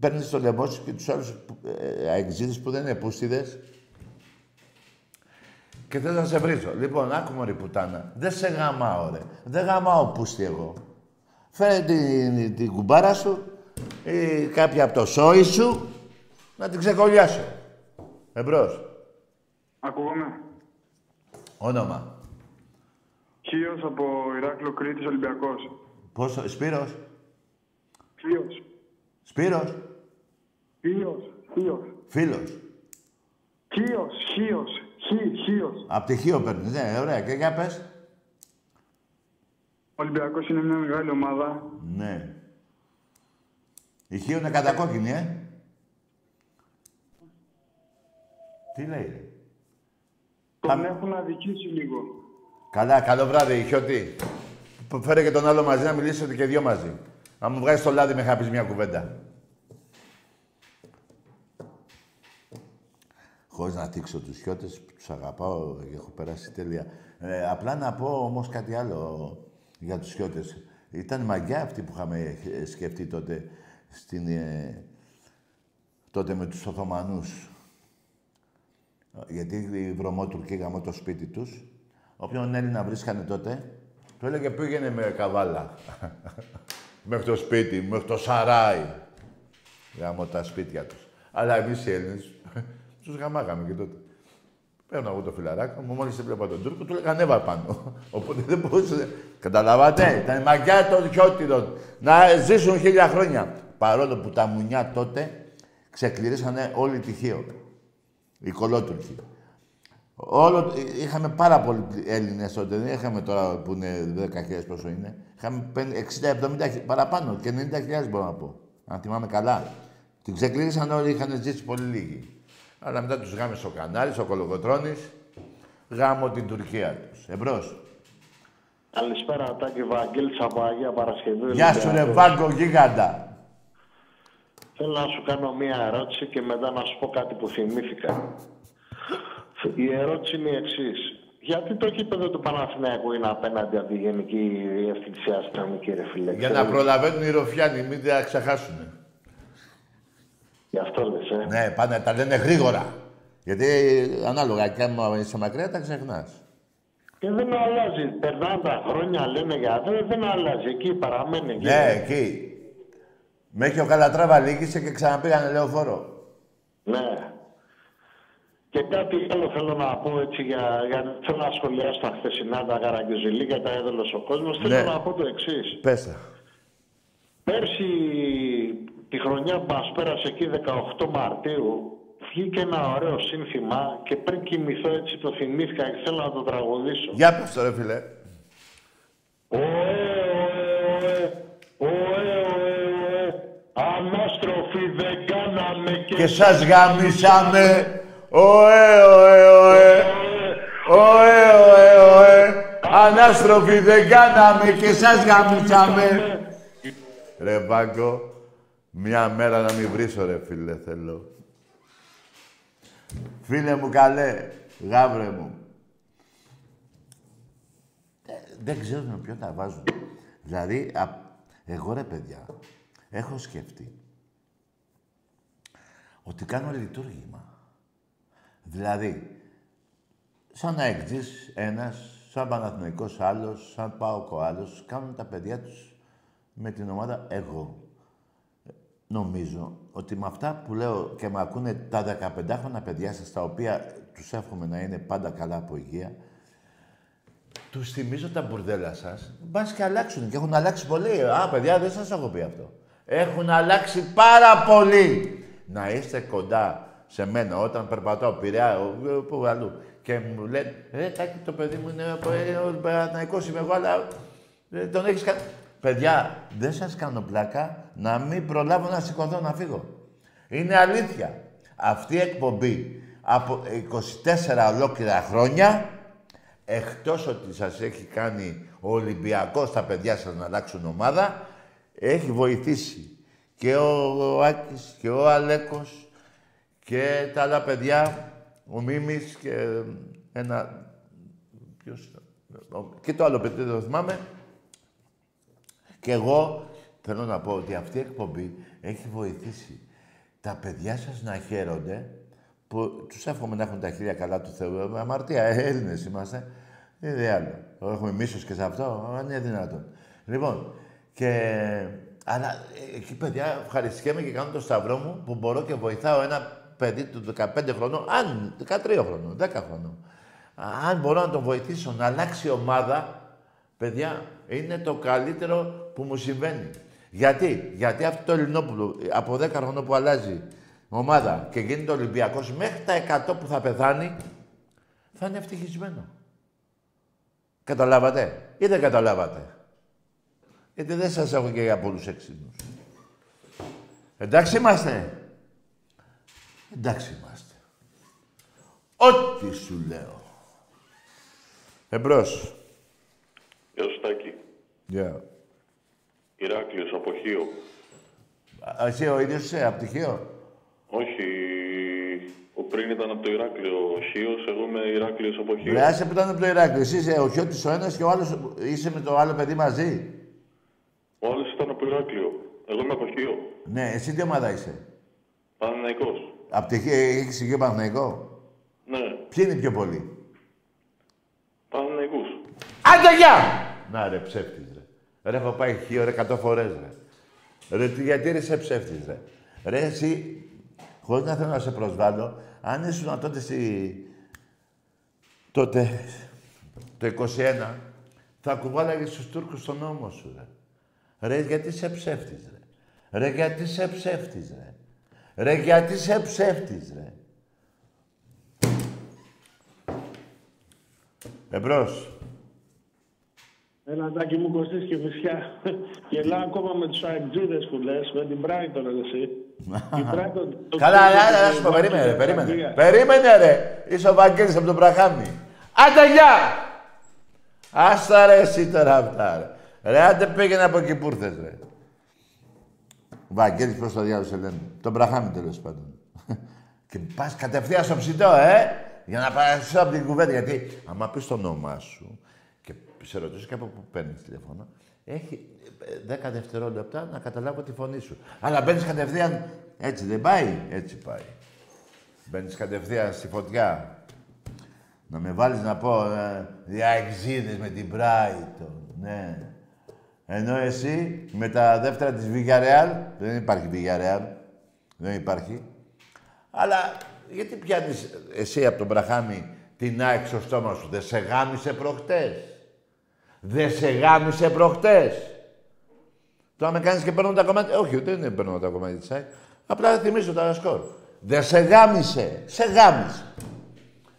παίρνεις το λαιμό σου και τους άλλους ε, αεξίδες που δεν είναι πούστιδες και θες να σε βρίζω. Λοιπόν, άκου μωρή πουτάνα. Δεν σε γαμάω ρε. Δεν γαμάω πούστη εγώ. Φέρε την, την κουμπάρα σου ή κάποια από το σόι σου να την ξεκολλιάσω. Εμπρός. Ακούγομαι. Όνομα. Χίος από Ηράκλειο Κρήτης Ολυμπιακός. Πόσο, Σπύρος; Χίος. Σπύρος; Χίος. Χίος. Φίλος. Χίος. Χίος. Χί. Χίος. Απ' τη Χίο παίρνεις, ναι, ωραία. Και για πες. Ο Ολυμπιακός είναι μια μεγάλη ομάδα. Ναι. Η Χίο είναι κατακόκκινη, ε. Τι λέει, ρε. Τον έχουν αδικήσει λίγο. Καλά, καλό βράδυ, Χιώτη. Φέρε και τον άλλο μαζί να μιλήσετε και δυο μαζί. Αν μου βγάζει το λάδι, με είχα πεις μια κουβέντα. Χωρίς να δείξω τους χιώτες, που τους αγαπάω και έχω περάσει τέλεια. Ε, απλά να πω όμως κάτι άλλο για τους χιώτες. Ήταν μαγιά αυτή που είχαμε ε, σκεφτεί τότε, στην, ε, τότε με τους Οθωμανούς. Γιατί οι βρωμότουρκοι γαμώ το σπίτι τους. Όποιον Έλληνα βρίσκανε τότε, του έλεγε πήγαινε με καβάλα. μέχρι το σπίτι, μέχρι το σαράι. Γαμώ τα σπίτια τους. Αλλά εμείς οι Έλληνες, τους γαμάγαμε και τότε. Παίρνω εγώ το φιλαράκι μου, μόλις έβλεπα τον Τούρκο, του έλεγα ανέβα πάνω. Οπότε δεν μπορούσε. Καταλαβαίνετε, ήταν μαγιά των χιώτιδων. Να ζήσουν χίλια χρόνια. Παρόλο που τα μουνιά τότε ξεκληρίσανε όλη τη Χίο. Οι κολότουρκοι. Όλο, είχαμε πάρα πολλοί Έλληνες τότε, δεν είχαμε τώρα που είναι 10.000 πόσο είναι. Είχαμε 60-70 παραπάνω και 90.000 μπορώ να πω. Αν θυμάμαι καλά. Την ξεκλήρισαν όλοι, είχαν ζήσει πολύ λίγοι. Αλλά μετά τους γάμε στο κανάλι, στο Κολοκοτρώνης, γάμω την Τουρκία τους. Εμπρός. Καλησπέρα, Τάκη Βαγγέλης από Αγία Παρασκευή. Γεια σου ρε Βάγκο Γίγαντα. Θέλω να σου κάνω μία ερώτηση και μετά να σου πω κάτι που θυμήθηκα. Η ερώτηση είναι η εξής. Γιατί το κήπεδο του Παναθηναϊκού είναι απέναντι από τη Γενική Διευθυνσία Αστυνομική, ρε φίλε. Για να προλαβαίνουν οι Ροφιάνοι, μην τα ξεχάσουν. Γι' αυτό λες, ε. Ναι, πάνε, τα λένε γρήγορα. Γιατί ανάλογα και άμα είσαι μακριά τα ξεχνάς. Και δεν αλλάζει. Περνάνε τα χρόνια, λένε για αυτό, δεν αλλάζει. Εκεί παραμένει. Εκεί. Ναι, εκεί. Μέχρι ο Καλατράβα λύγησε και ξαναπήγανε λεωφόρο. Ναι. Και κάτι άλλο θέλω να πω έτσι για, για θέλω να σχολιάσω τα χθεσινά τα καραγκιουζιλί και τα έδωλο ο κόσμος. Ναι. Θέλω να πω το εξής. Πες τα. Πέρσι τη χρονιά που μας πέρασε εκεί 18 Μαρτίου βγήκε ένα ωραίο σύνθημα και πριν κοιμηθώ έτσι το θυμήθηκα και θέλω να το τραγουδήσω. Για πες το ρε φίλε. Ωε, ωε, ωε, ωε, ωε, ανάστροφη δεν κάναμε και... Και σας γαμίσαμε. Ωε, ωε, ωε. Ωε, ωε, ωε. Ανάστροφοι δεν κάναμε και σας γαμίσαμε. Ρε Βάγκο, μια μέρα να μην βρίσω ρε φίλε θέλω. Φίλε μου καλέ, γάβρε μου. Ε, δεν ξέρω με ποιον τα βάζουν. Δηλαδή, α, εγώ ρε παιδιά, έχω σκεφτεί ότι κάνω λειτουργήμα. Δηλαδή, σαν έκτης ένας, σαν Παναθηναϊκός άλλος, σαν Πάοκο άλλος, κάνουν τα παιδιά τους με την ομάδα εγώ. Νομίζω ότι με αυτά που λέω και με ακούνε τα 15χρονα παιδιά σας, τα οποία τους εύχομαι να είναι πάντα καλά από υγεία, τους θυμίζω τα μπουρδέλα σας, μπας και αλλάξουν και έχουν αλλάξει πολύ. Α, παιδιά, δεν σας έχω πει αυτό. Έχουν αλλάξει πάρα πολύ. Να είστε κοντά σε μένα όταν περπατάω Πειραιά, ο- ο- πού αλλού. Και μου λένε, ρε Τάκη, το παιδί μου είναι από ε, ο Παναθηναϊκός είμαι εγώ, αλλά ε, τον έχεις κάνει. Παιδιά, δεν σας κάνω πλάκα να μην προλάβω να σηκωθώ να φύγω. Είναι αλήθεια. Αυτή η εκπομπή από 24 ολόκληρα χρόνια, εκτός ότι σας έχει κάνει ο Ολυμπιακός τα παιδιά σας να αλλάξουν ομάδα, έχει βοηθήσει και ο, ο Άκης και ο Αλέκος και τα άλλα παιδιά, ο Μίμης και ένα... Ποιος ήταν, ο- και το άλλο παιδί, δεν το θυμάμαι. Και εγώ θέλω να πω ότι αυτή η εκπομπή έχει βοηθήσει τα παιδιά σας να χαίρονται που τους εύχομαι να έχουν τα χίλια καλά του Θεού. Αμαρτία, ε, Έλληνες είμαστε. Δεν είναι άλλο. Έχουμε μίσος και σε αυτό, αν είναι δυνατόν. Λοιπόν, και... Αλλά ε, εκεί, παιδιά, ευχαριστιέμαι και κάνω το σταυρό μου που μπορώ και βοηθάω ένα παιδί του 15 χρονών, αν 13 χρονών, 10 χρονών. Αν μπορώ να τον βοηθήσω να αλλάξει ομάδα, παιδιά, είναι το καλύτερο που μου συμβαίνει. Γιατί, γιατί αυτό το Ελληνόπουλο ε, από 10 χρονών που αλλάζει ομάδα και γίνεται Ολυμπιακός μέχρι τα 100 που θα πεθάνει, θα είναι ευτυχισμένο. Καταλάβατε ή δεν καταλάβατε; Γιατί δεν σας έχω και για πολλούς έξυπνους. Εντάξει είμαστε. Εντάξει είμαστε. Ό,τι σου λέω. Εμπρός. Γεια σου Τάκη. Γεια. Ηράκλειος από Χίο. Α, Εσύ ο ίδιος είσαι από τυχαίο. Όχι, ο πριν ήταν από το Ηράκλειο ο Χίος, εγώ είμαι Ηράκλειος από Χίο. Ρε, άσε που ήταν από το Ηράκλειο. Εσύ είσαι ο Χιώτης ο ένας και ο άλλος είσαι με το άλλο παιδί μαζί; Ο άλλος ήταν από Ηράκλειο. Εγώ είμαι από Χίο. Ναι, εσύ τι ομάδα είσαι; Παναθηναϊκός. Απ' τυχαία έχεις υγείο Παναθηναϊκό; Ναι, Ποιοι είναι οι πιο πολλοί; Παναθηναϊκούς. Άντε, γεια! Να ρε, ψεύτης, ρε. Ρε, έχω πάει χείο, ρε, 100 φορές, ρε. Ρε, τι- γιατί ρε, είσαι ψεύτης, ρε. Ρε, εσύ, χωρίς να θέλω να σε προσβάλλω, αν ήσουν τότε στη... τότε, το 21, θα κουβάλαγες στους Τούρκους στον νόμο σου, ρε. Ρε, γιατί είσαι ψεύτης, ρε. Ρε, γιατί είσαι ψεύτης, ρε. Ρε, γιατί είσαι ψεύτης, ρε. Εμπρός. Ένα τάκι μου κοστίζει και φυσιά. Γελάω ακόμα με τους αεκτζίδες που λες, με την Brighton ρε εσύ. Η Brighton... το Καλά, ξέρεις αλλά, αλλά, ότι σου πω, η περίμενε, ρε, Brighton περίμενε. πήγα. Περίμενε, ρε. Είσαι ο Βαγγέλης από τον Πραχάμι. Άντε, γεια! Άστα, ρε, εσύ τώρα αυτά, ρε. Ρε, άντε πήγαινε από εκεί που ήρθες, ρε. Βαγγέλης, πώς το διάλογο σε λένε. Τον Πραχάμι, τέλος πάντων. και πας κατευθείαν στο ψητό, ε! Για να πάρεις από την κουβέντα. Γιατί, άμα πεις το όνομά σου και σε ρωτήσω και από πού παίρνεις τηλέφωνο, έχει ε, 10 δευτερόλεπτα να καταλάβω τη φωνή σου. Αλλά μπαίνεις κατευθείαν, έτσι δεν πάει, έτσι πάει. Μπαίνεις κατευθείαν στη φωτιά. Να με βάλεις να πω, ε, διαεξίδες με την Brighton, ναι. Ενώ εσύ με τα δεύτερα της Villarreal, δεν υπάρχει Villarreal, δεν υπάρχει. Αλλά γιατί πιάνεις εσύ από τον Μπραχάμι την ΑΕΚ στο στόμα σου, δεν σε γάμισε προχτές; Δεν σε γάμισε προχτές. Τώρα με κάνεις και παίρνω τα κομμάτια. Όχι, δεν είναι παίρνω τα κομμάτια της ΑΕΚ. Απλά θυμίζω τα σκορ. Δεν σε γάμισε. Σε γάμισε.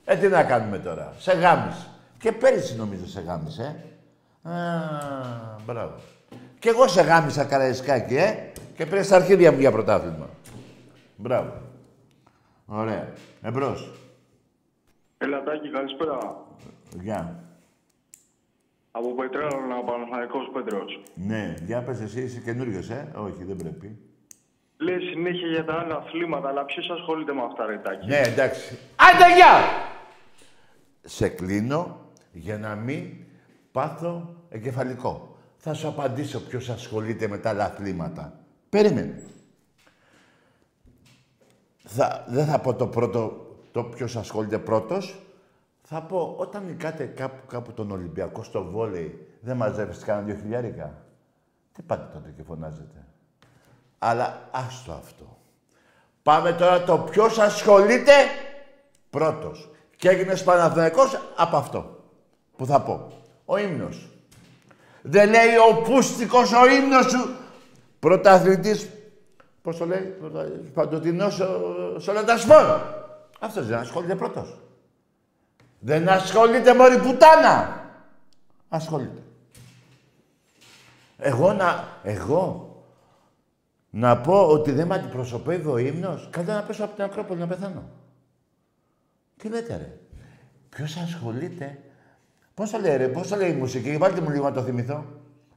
Ε, τι να κάνουμε τώρα. Σε γάμισε. Και πέρυσι νομίζω σε γάμισε. ε. Α, μπράβο. Κι εγώ σε γάμισα καραϊσκάκι, ε. Και πήρε στα αρχίδια μου για πρωτάθλημα. Μπράβο. Ωραία. Εμπρός. Ελατάκι, καλησπέρα. Γεια. Από Πετρέλανα, Παναθηναϊκός Πέτρος. Ναι, για πες εσύ, είσαι καινούριος, ε; Όχι, δεν πρέπει. Λέει συνέχεια για τα άλλα αθλήματα, αλλά ποιος ασχολείται με αυτά, ρε Τάκη; Ναι, εντάξει. Άντε, γεια! Σε κλείνω για να μην πάθω εγκεφαλικό. Θα σου απαντήσω ποιος ασχολείται με τα άλλα αθλήματα. Περίμενε. Θα, δεν θα πω το πρώτο, το ποιος ασχολείται πρώτος. Θα πω, όταν νικάτε κάπου, κάπου τον Ολυμπιακό στο βόλεϊ, δεν μαζεύεις κανένα δυο χιλιάρικα. Τι πάτε τότε και φωνάζετε. Αλλά άστο αυτό. Πάμε τώρα το ποιος ασχολείται πρώτος. Και έγινε Παναθηναϊκός από αυτό που θα πω. Ο ύμνος. Δεν λέει ο πούστικος ο ύμνος σου. Πρωταθλητής, πώς το λέει, πρωτα- παντοτινός ο- σολατασμόν. Αυτός δεν ασχολείται πρώτος. Δεν ασχολείται μωρή πουτάνα. Ασχολείται. Εγώ να, εγώ να πω ότι δεν με αντιπροσωπεύει ο ύμνος, καλύτερα να πέσω από την Ακρόπολη να πεθάνω. Τι λέτε ρε. Ποιος ασχολείται. Πώς το λέει ρε, πώς το λέει η μουσική. Βάλτε μου λίγο να το θυμηθώ.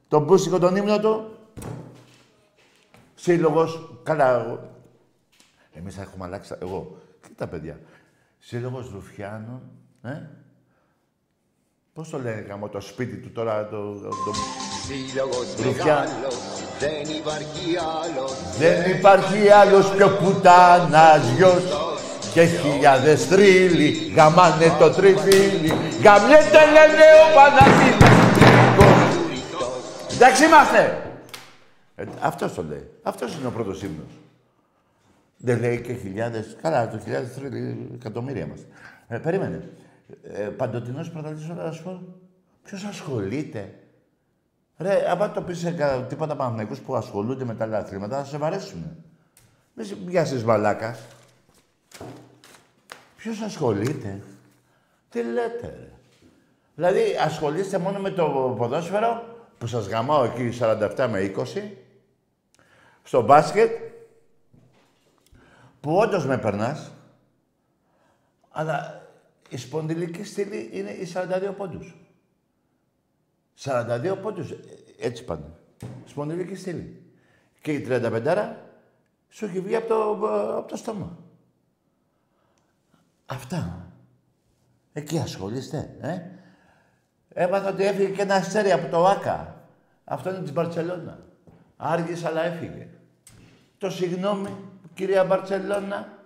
Το μπούσικο τον ύμνο του. Σύλλογος. Καλά. εγώ- Εμείς θα έχουμε αλλάξει. τα- Εγώ. Και τα παιδιά. Σύλλογος Ρουφιάνων. Ε; Πώς το λένε καμό το σπίτι του τώρα το... το, το... Σύλλογος Ρουφιά. μεγάλος, δεν υπάρχει άλλος. Δεν υπάρχει άλλος πιο πουτάνας γιος. Και χιλιάδες τρίλοι γαμάνε το τριφύλι. Γαμιέται λένε ο Παναθηναϊκός Εντάξει είμαστε. Ε, Αυτός το λέει. Αυτός είναι ο πρώτος ύμνος. Δεν λέει και χιλιάδες. Καλά το χιλιάδες τρίλοι εκατομμύρια μας ε, Περίμενε ε, Παντοτινός πρωταθλητής να σου πω Ποιος ασχολείται; Ρε, άμα το πεις σε κα- τίποτα Παναθηναϊκούς που ασχολούνται με τα άλλα αθλήματα, θα σε βαρέσουνε. Μη σε πιάσεις μαλάκα. Ποιος ασχολείται; Τι λέτε, ρε. Δηλαδή, ασχολείστε μόνο με το ποδόσφαιρο, που σας γαμάω εκεί 47 με 20, στο μπάσκετ, που όντως με περνάς, αλλά η σπονδυλική στήλη είναι οι 42 πόντους. 42 πόντους. ε, Έτσι πάνε. σπονδυλική στήλη. Και η 35 σου έχει βγει από το, από το στόμα. Αυτά. Εκεί ασχολείστε, ε. Έμαθα ότι έφυγε και ένα αστέρι από το ΆΚΑ. Αυτό είναι της Μπαρτσελώνα. Άργησε, αλλά έφυγε. Το συγγνώμη, κυρία Μπαρτσελώνα.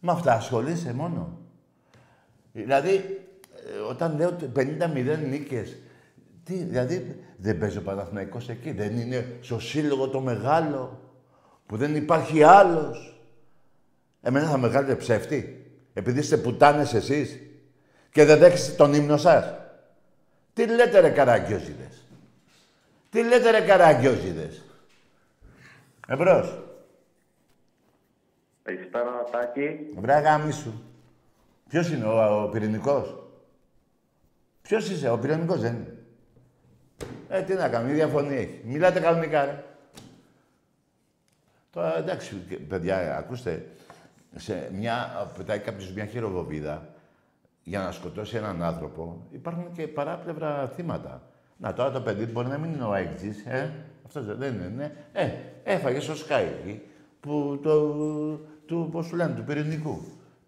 Με αυτά ασχολείσαι μόνο. Δηλαδή, ε, όταν λέω ότι 50-0 νίκες, τι, δηλαδή δεν παίζει ο Παναθηναϊκός εκεί, δεν είναι στο σύλλογο το μεγάλο, που δεν υπάρχει άλλος. Εμένα θα με βγάλετε ψεύτη, επειδή είστε πουτάνες εσείς και δεν δέχεστε τον ύμνο σας. Τι λέτε ρε καραγκιόζιδες; Τι λέτε ρε καραγκιόζιδες; Εμπρός. Καλησπέρα, Τάκη. Βρε γάμισου. Ποιος είναι ο, ο πυρηνικός; Ποιος είσαι, ο πυρηνικός δεν είναι. Ε, τι να κάνουμε, η διαφωνία έχει. Μιλάτε κανονικά, ρε. Τώρα, εντάξει, παιδιά, ακούστε, σε μια, πετάει κάποιος μια χειροβοβίδα για να σκοτώσει έναν άνθρωπο, υπάρχουν και παράπλευρα θύματα. Να, τώρα το παιδί μπορεί να μην είναι ο αέκτης, ε. Αυτός δεν είναι, ναι. Ε, έφαγες στο σκάι που το, του, πώς του λένε, του πυρηνικού.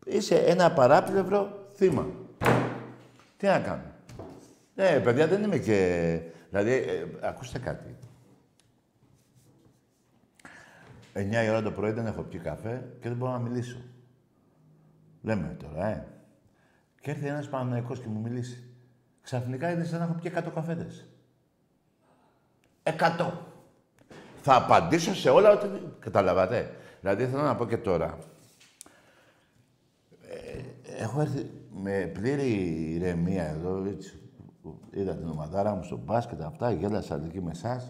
Είσαι ένα παράπλευρο θύμα. Τι να κάνω; Ε, παιδιά, δεν είμαι και... Δηλαδή, ε, ακούστε κάτι. 9 η ώρα το πρωί δεν έχω πιει καφέ και δεν μπορώ να μιλήσω. Λέμε τώρα, ε. Και έρθει ένας Παναθηναϊκός και μου μιλήσει. Ξαφνικά είναι σαν να έχω πιει 100 καφέδες. 100. Θα απαντήσω σε όλα ό,τι... Καταλαβατε. Δηλαδή, θέλω να πω και τώρα. Ε, έχω έρθει με πλήρη ηρεμία εδώ, έτσι. Είδα την ομαδάρα μου στο μπάσκετ, αυτά, γέλασα εκεί με εσάς.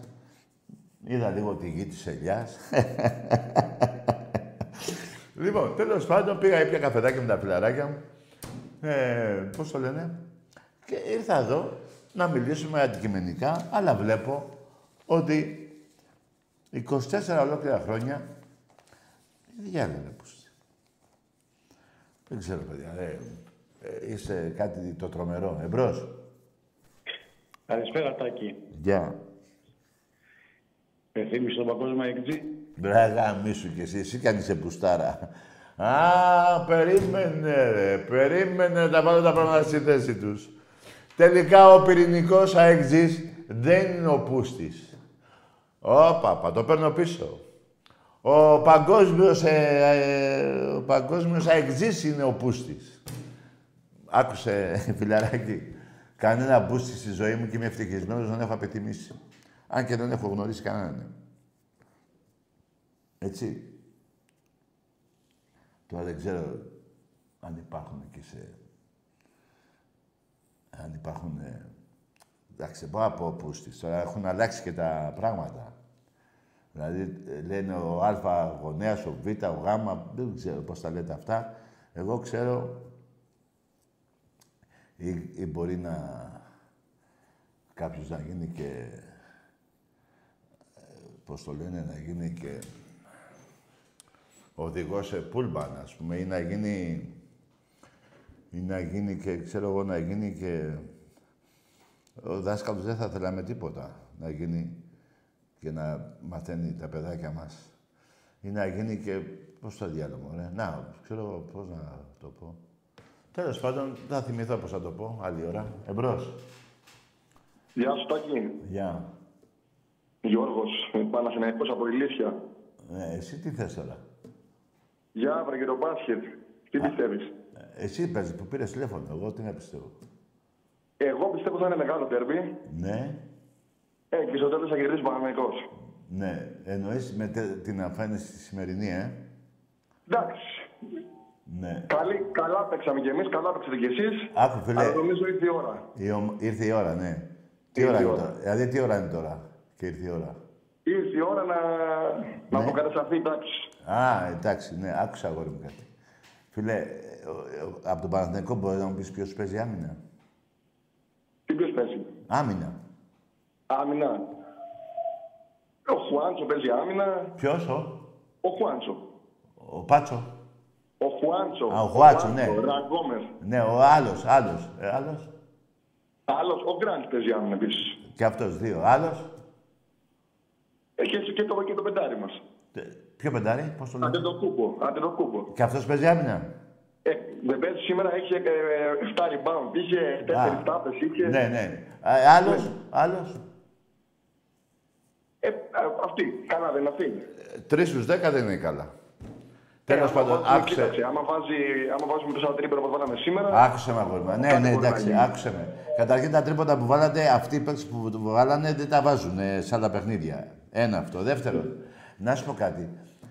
Είδα λίγο τη γη της ελιάς. λοιπόν, τέλος πάντων, πήγα έπια καφεδάκι με τα φιλαράκια μου. Ε, πώς το λένε; Και ήρθα εδώ να μιλήσουμε αντικειμενικά, αλλά βλέπω ότι 24 ολόκληρα χρόνια διάλεγε πώς. Δεν ξέρω, παιδιά. Ε, ε, είσαι κάτι το τρομερό. Εμπρός. Καλησπέρα, Τάκη. Γεια. Με θύμισε τον παγκόσμιο εκτζή. Μπράγα, μη σου κι εσύ. Εσύ κι είσαι πουστάρα. Α, περίμενε, ρε. Περίμενε να βάλω τα πράγματα στη θέση τους. Τελικά ο πυρηνικός αεξής δεν είναι ο πούστης. Ωπα, το παίρνω πίσω. Ο παγκόσμιος, ε, ε, ο παγκόσμιος αεξής είναι ο πούστης. Άκουσε, φιλαράκι. Κανένα μπούστη στη ζωή μου και είμαι ευτυχισμένος να έχω απαιτημίσει. Αν και δεν έχω γνωρίσει κανέναν. Έτσι. Τώρα δεν ξέρω αν υπάρχουν εκεί σε... Αν υπάρχουν... Ε, εντάξει, δεν μπορώ να πω πούστης. Τώρα έχουν αλλάξει και τα πράγματα. Δηλαδή, ε, λένε ο Α γονέας, ο Β, ο Γ, δεν ξέρω πώς τα λέτε αυτά. Εγώ ξέρω ή, ή μπορεί να κάποιος να γίνει και πώς το λένε, να γίνει και οδηγός σε πούλμαν, ας πούμε, ή να γίνει ή να γίνει και, ξέρω εγώ, να γίνει και... Ο δάσκαλος δεν θα ήθελα με τίποτα να γίνει και να μαθαίνει τα παιδάκια μας. Ή να γίνει και... Πώς το διάλογο, ρε. Να, ξέρω εγώ πώς να το πω. Τέλος πάντων, θα θυμηθώ πώς θα το πω, άλλη ώρα. Εμπρός. Γεια σου, Τάκη. Γεια. Γιώργος, Παναθηναϊκός από Ηλίσια. Ε, εσύ τι θες τώρα; Γεια, βρε, για το μπάσκετ. Τι πιστεύεις; Ε, Εσύ παίζεις που πήρες τηλέφωνο. Εγώ τι να πιστεύω; Εγώ πιστεύω θα είναι μεγάλο τέρμπι. Ναι. Ε, και στο τέλος θα κερδίσει ο Παναθηναϊκός. Ναι. Εννοείς με τε- την αφάνιση τη σημερινή, ε; Εντάξει. Ναι. Καλή, καλά παίξαμε κι εμείς, καλά παίξατε κι εσείς. Άκου, φίλε. Αλλά νομίζω ήρθε η ώρα. Η ομ- Ήρθε η ώρα, ναι. Τι Ήρθε ώρα η είναι ώρα. τώρα; Δηλαδή, τι ώρα είναι τώρα. Και ήρθε η ώρα; Ήρθε η ώρα να, να Ναι. αποκατασταθεί η τάξη. Α, εντάξει, ναι. Άκουσα αγόρι μου κάτι. Φίλε, ε, ο- ο- από τον Παναθηναϊκό μπορείς να μου πεις ποιος παίζει άμυνα; Τι ποιος παίζει; Άμυνα. Άμυνα. Ο Χουάντσο παίζει άμυνα. Ποιος, ο, Ο Χουάντσο. ο Πάτσο. Ο Χουάντσο. Α, ο Χουάντσο, ναι. Ραγκόμερ. Ναι, ο άλλος, άλλος. Ε, άλλος. Άλλος, ο Γκραντς παίζει άμυνα επίσης. Και αυτός, δύο. Άλλος. και το, και το πεντάρι μας. Ποιο πεντάρι, πώς το Άντε λέτε; το κούμπο. Άντε το κούμπο. Και αυτός παίζει άμυνα; Ε, δεν παίζει σήμερα, είχε ε, 7 rebound, είχε 4 τάπες, είχε. Ναι, ναι. Άλλος, άλλος. Ε, α- αυτή, καλά δεν είναι αυτή. Τρεις στους δέκα δεν είναι καλά. Τέλος άμα πάντων, βάζουμε- άκουσε. Κοίταξε, άμα, βάζει, άμα βάζουμε τόσα τρίπερα που βάλαμε σήμερα. Άκουσε με αγόρι μου. Ναι, κάτι ναι, μπορεί να εντάξει, γίνει. άκουσε με. Καταρχήν τα τρίποτα που βάλατε, αυτοί οι παίκτες που το βάλανε δεν τα βάζουν ε, σε άλλα παιχνίδια. Ένα αυτό. Δεύτερον, να σου πω κάτι.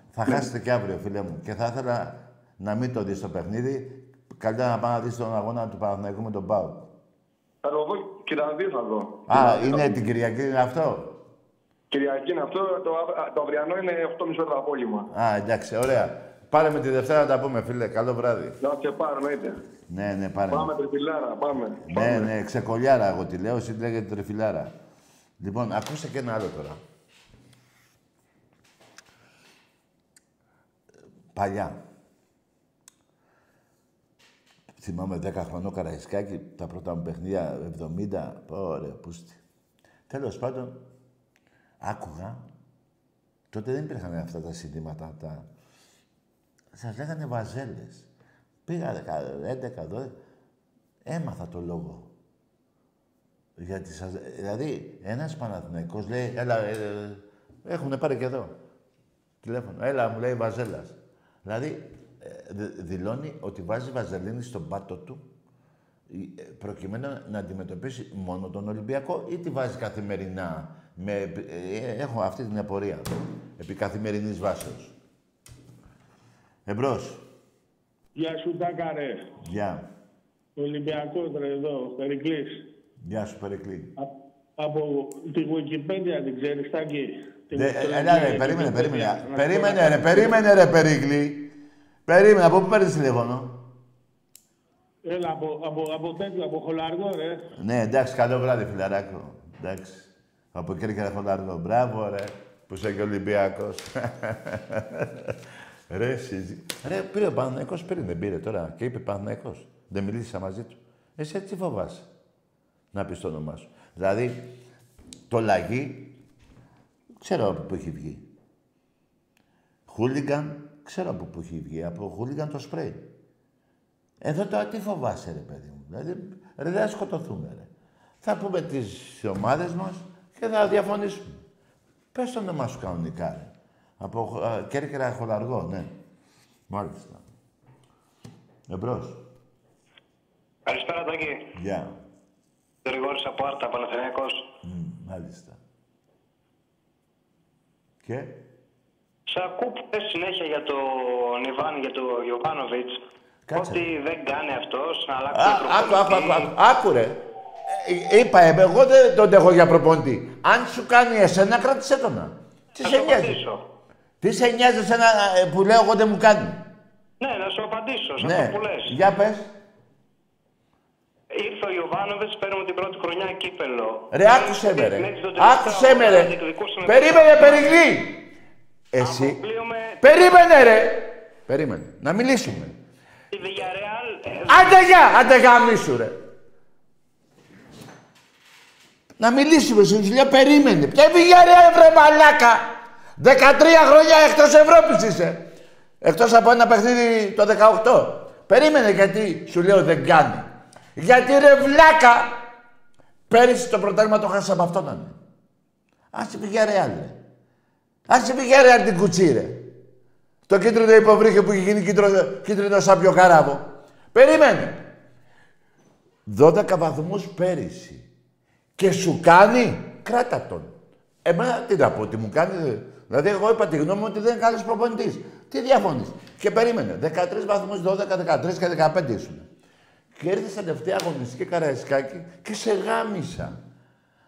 Θα χάσετε και αύριο, φίλε μου. Και θα ήθελα να μην το δεις το παιχνίδι. Καλύτερα να πάω να δεις τον αγώνα του Παναθηναϊκού με τον Πάου. Θα το δω και τα δύο θα δω. Α, είναι την Κυριακή, είναι αυτό. Κυριακή είναι αυτό, το, αυ- το αυριανό είναι 8.30 το απόγευμα. Α, εντάξει, ωραία. Πάρε με τη Δευτέρα να τα πούμε, φίλε. Καλό βράδυ. Να σε πάρω, εννοείται. Ναι, ναι, πάρε. με. Πάμε τριφυλάρα, πάμε. Ναι, ναι, ξεκολιάρα εγώ τη λέω, εσύ τη λέγεται τρεφιλάρα. Λοιπόν, ακούστε και ένα άλλο τώρα. Παλιά. Θυμάμαι 10 χρονών Καραϊσκάκη, τα πρώτα μου παιχνίδια 70. Ωραία, πούστη. Τέλος πάντων, άκουγα. Τότε δεν υπήρχαν αυτά τα συνθήματα, τα... Σας λέγανε βαζέλες. Πήγα 11, 12, έμαθα το λόγο. Γιατί σας... Δηλαδή, ένας Παναθηναϊκός λέει, έλα, ε, ε, έχουνε πάρει και εδώ. Τηλέφωνο. Έλα, μου λέει Βαζέλας. Δηλαδή, ε, δη- δηλώνει ότι βάζει βαζελίνη στον πάτο του ε, προκειμένου να αντιμετωπίσει μόνο τον Ολυμπιακό ή τη βάζει καθημερινά. Με, ε, έχω αυτή την απορία. Επί καθημερινής βάσεως. Εμπρός. Γεια σου, Τάκαρε. Γεια. Ολυμπιακός ρε εδώ, Περικλής. Γεια σου, Περικλή. Α- Από τη Wikipedia την ξέρεις, Τάκη; Την Δε, ε, ορθολογία έλα ρε, Wikipedia. περίμενε, Να περίμενε. σου πω Περίμενε κάτι. ρε, περίμενε ρε, Περικλή. Περίμενε, από πού παίρνεις τηλέφωνο; Έλα, από, από, από τέτοιο, από χολαργό, ρε. Ναι, εντάξει, καλό βράδυ, φιλαράκο. Εντάξει. Από Κέρκυρα Φωνάργο. Μπράβο, ρε, που είσαι και Ολυμπιακός. ρε, συζη... Ρε, πήρε ο Παναθηναϊκός πριν, δεν πήρε τώρα. Και είπε Παναθηναϊκός. Δεν μιλήσεις μαζί του. Εσύ έτσι φοβάσαι να πεις το όνομά σου. Δηλαδή, το λαγί, ξέρω από πού έχει βγει. Χούλιγκαν, ξέρω από πού έχει βγει. Από χούλιγκαν το σπρέι. Εδώ τώρα τι φοβάσαι, ρε παιδί μου. Δηλαδή, ρε, δεν θα σκοτωθούμε, ρε. Θα πούμε τις ομάδες μας και θα διαφωνήσουμε. Πες το όνομά σου κανονικά, ρε. Από α, Κέρκυρα Χολαργό, ναι. Μάλιστα. Εμπρός. Καλησπέρα, Τάκη. Γεια. Γρηγόρης από Άρτα, Παναθηναϊκός. Μμ, Μάλιστα. Και; Σε ακούω που λες συνέχεια για τον Ιβάν, για τον Γιωβάνοβιτς. Κάτσε. Ότι δεν κάνει αυτός να Α, αλλάξει τον άκου, άκου, άκου, προπονητή. άκου, άκου, ρε. Ε, είπα, ε, εγώ δεν τον έχω για προπονητή. Αν σου κάνει εσένα, κράτησε τον. να. Τι Θα σε σου νοιάζει; απαντήσω. Τι σε νοιάζει εσένα ε, που λέω εγώ δεν μου κάνει; Ναι, να σου απαντήσω σε Ναι, αυτό που λες. για πες. Ήρθε ο Γιωβάνοβιτς, παίρνουμε την πρώτη χρονιά κύπελο. Ρε, άκουσε με, ρε. Μέχρι τον τελευταίο Άκουσε με, αγώνα ρε. διεκδικούσαμε- Περίμενε, Περιγλή. Εσύ. Περίμενε, ρε. Περίμενε. Να μιλήσουμε. Η Villarreal, ε, Άντε γεια, άντε γαμίσου, ρε. Να μιλήσουμε, σου λέω περίμενε. Ποια Villarreal, βρε μαλάκα. 13 χρόνια εκτός Ευρώπης είσαι. Εκτός από ένα παιχνίδι το 18. Περίμενε γιατί σου λέω δεν κάνει. Γιατί ρε βλάκα. Πέρυσι το πρωτάθλημα το χάσα από αυτόν. ναι. Άσε Villarreal, ρε. Άσε Villarreal την κουτσί, ρε. Το κίτρινο υποβρύχιο που έχει γίνει κίτρινο, κίτρινο σάπιο καράβο. Περίμενε. 12 βαθμούς πέρυσι. Και σου κάνει, κράτα τον. Εμένα τι να πω, τι μου κάνει. δε. Δηλαδή, εγώ είπα τη γνώμη μου ότι δεν είναι καλός προπονητής. Τι διαφωνείς; Και περίμενε. 13 βαθμούς, 12, 13 και 15 ήσουν. Και ήρθε στην τελευταία αγωνιστική καραϊσκάκι και σε γάμισα.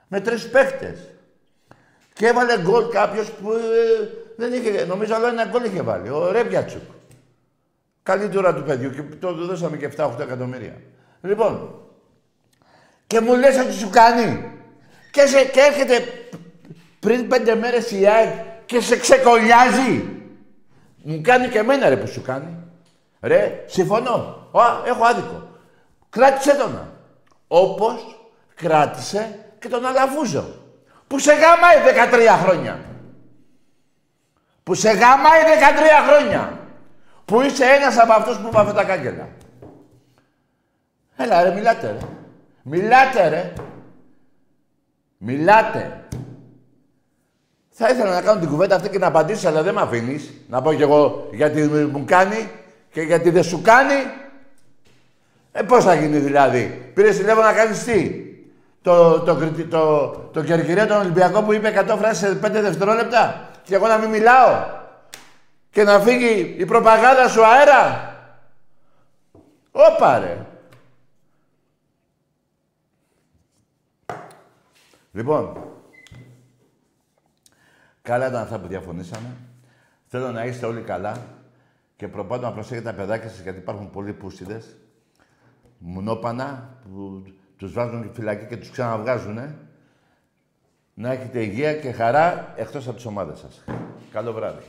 Με τρεις παίχτες. Και έβαλε γκολ κάποιος που ε, δεν είχε, νομίζω άλλο ένα γκολ είχε βάλει. Ο Ρέμπιατσουκ. Καλή τώρα του παιδιού και το του δώσαμε και 7-8 εκατομμύρια. Λοιπόν, και μου λες ότι σου κάνει. Και, σε, και έρχεται πριν πέντε μέρες η ΑΕΚ και σε ξεκολλιάζει. Μου κάνει και εμένα ρε που σου κάνει. Ρε, συμφωνώ. Α, έχω άδικο. Κράτησε τον. Όπως κράτησε και τον Αλαφούζο. Που σε γάμαει 13 χρόνια. Που σε γαμάει 13 χρόνια. Που είσαι ένας από αυτούς που είπε αυτά τα κάγκελα. Έλα ρε, μιλάτε ρε. Μιλάτε ρε. Μιλάτε. Θα ήθελα να κάνω την κουβέντα αυτή και να απαντήσω, αλλά δεν με αφήνεις. Να πω κι εγώ γιατί μου κάνει και γιατί δεν σου κάνει. Ε, πώς θα γίνει δηλαδή. Πήρες τηλέφωνο να κάνεις τι; Το, το, το, το, το κερκυρίο τον Ολυμπιακό που είπε 100 φράσεις σε 5 δευτερόλεπτα. Και εγώ να μην μιλάω. Και να φύγει η προπαγάνδα σου αέρα. Όπα ρε. Λοιπόν, καλά ήταν αυτά που διαφωνήσαμε. Θέλω να είστε όλοι καλά και προπάντων να προσέχετε τα παιδάκια σας γιατί υπάρχουν πολλοί πούστιδες, μουνόπανα που τους βάζουν και φυλακή και τους ξαναβγάζουν. Να έχετε υγεία και χαρά εκτός από τις ομάδες σας. Καλό βράδυ.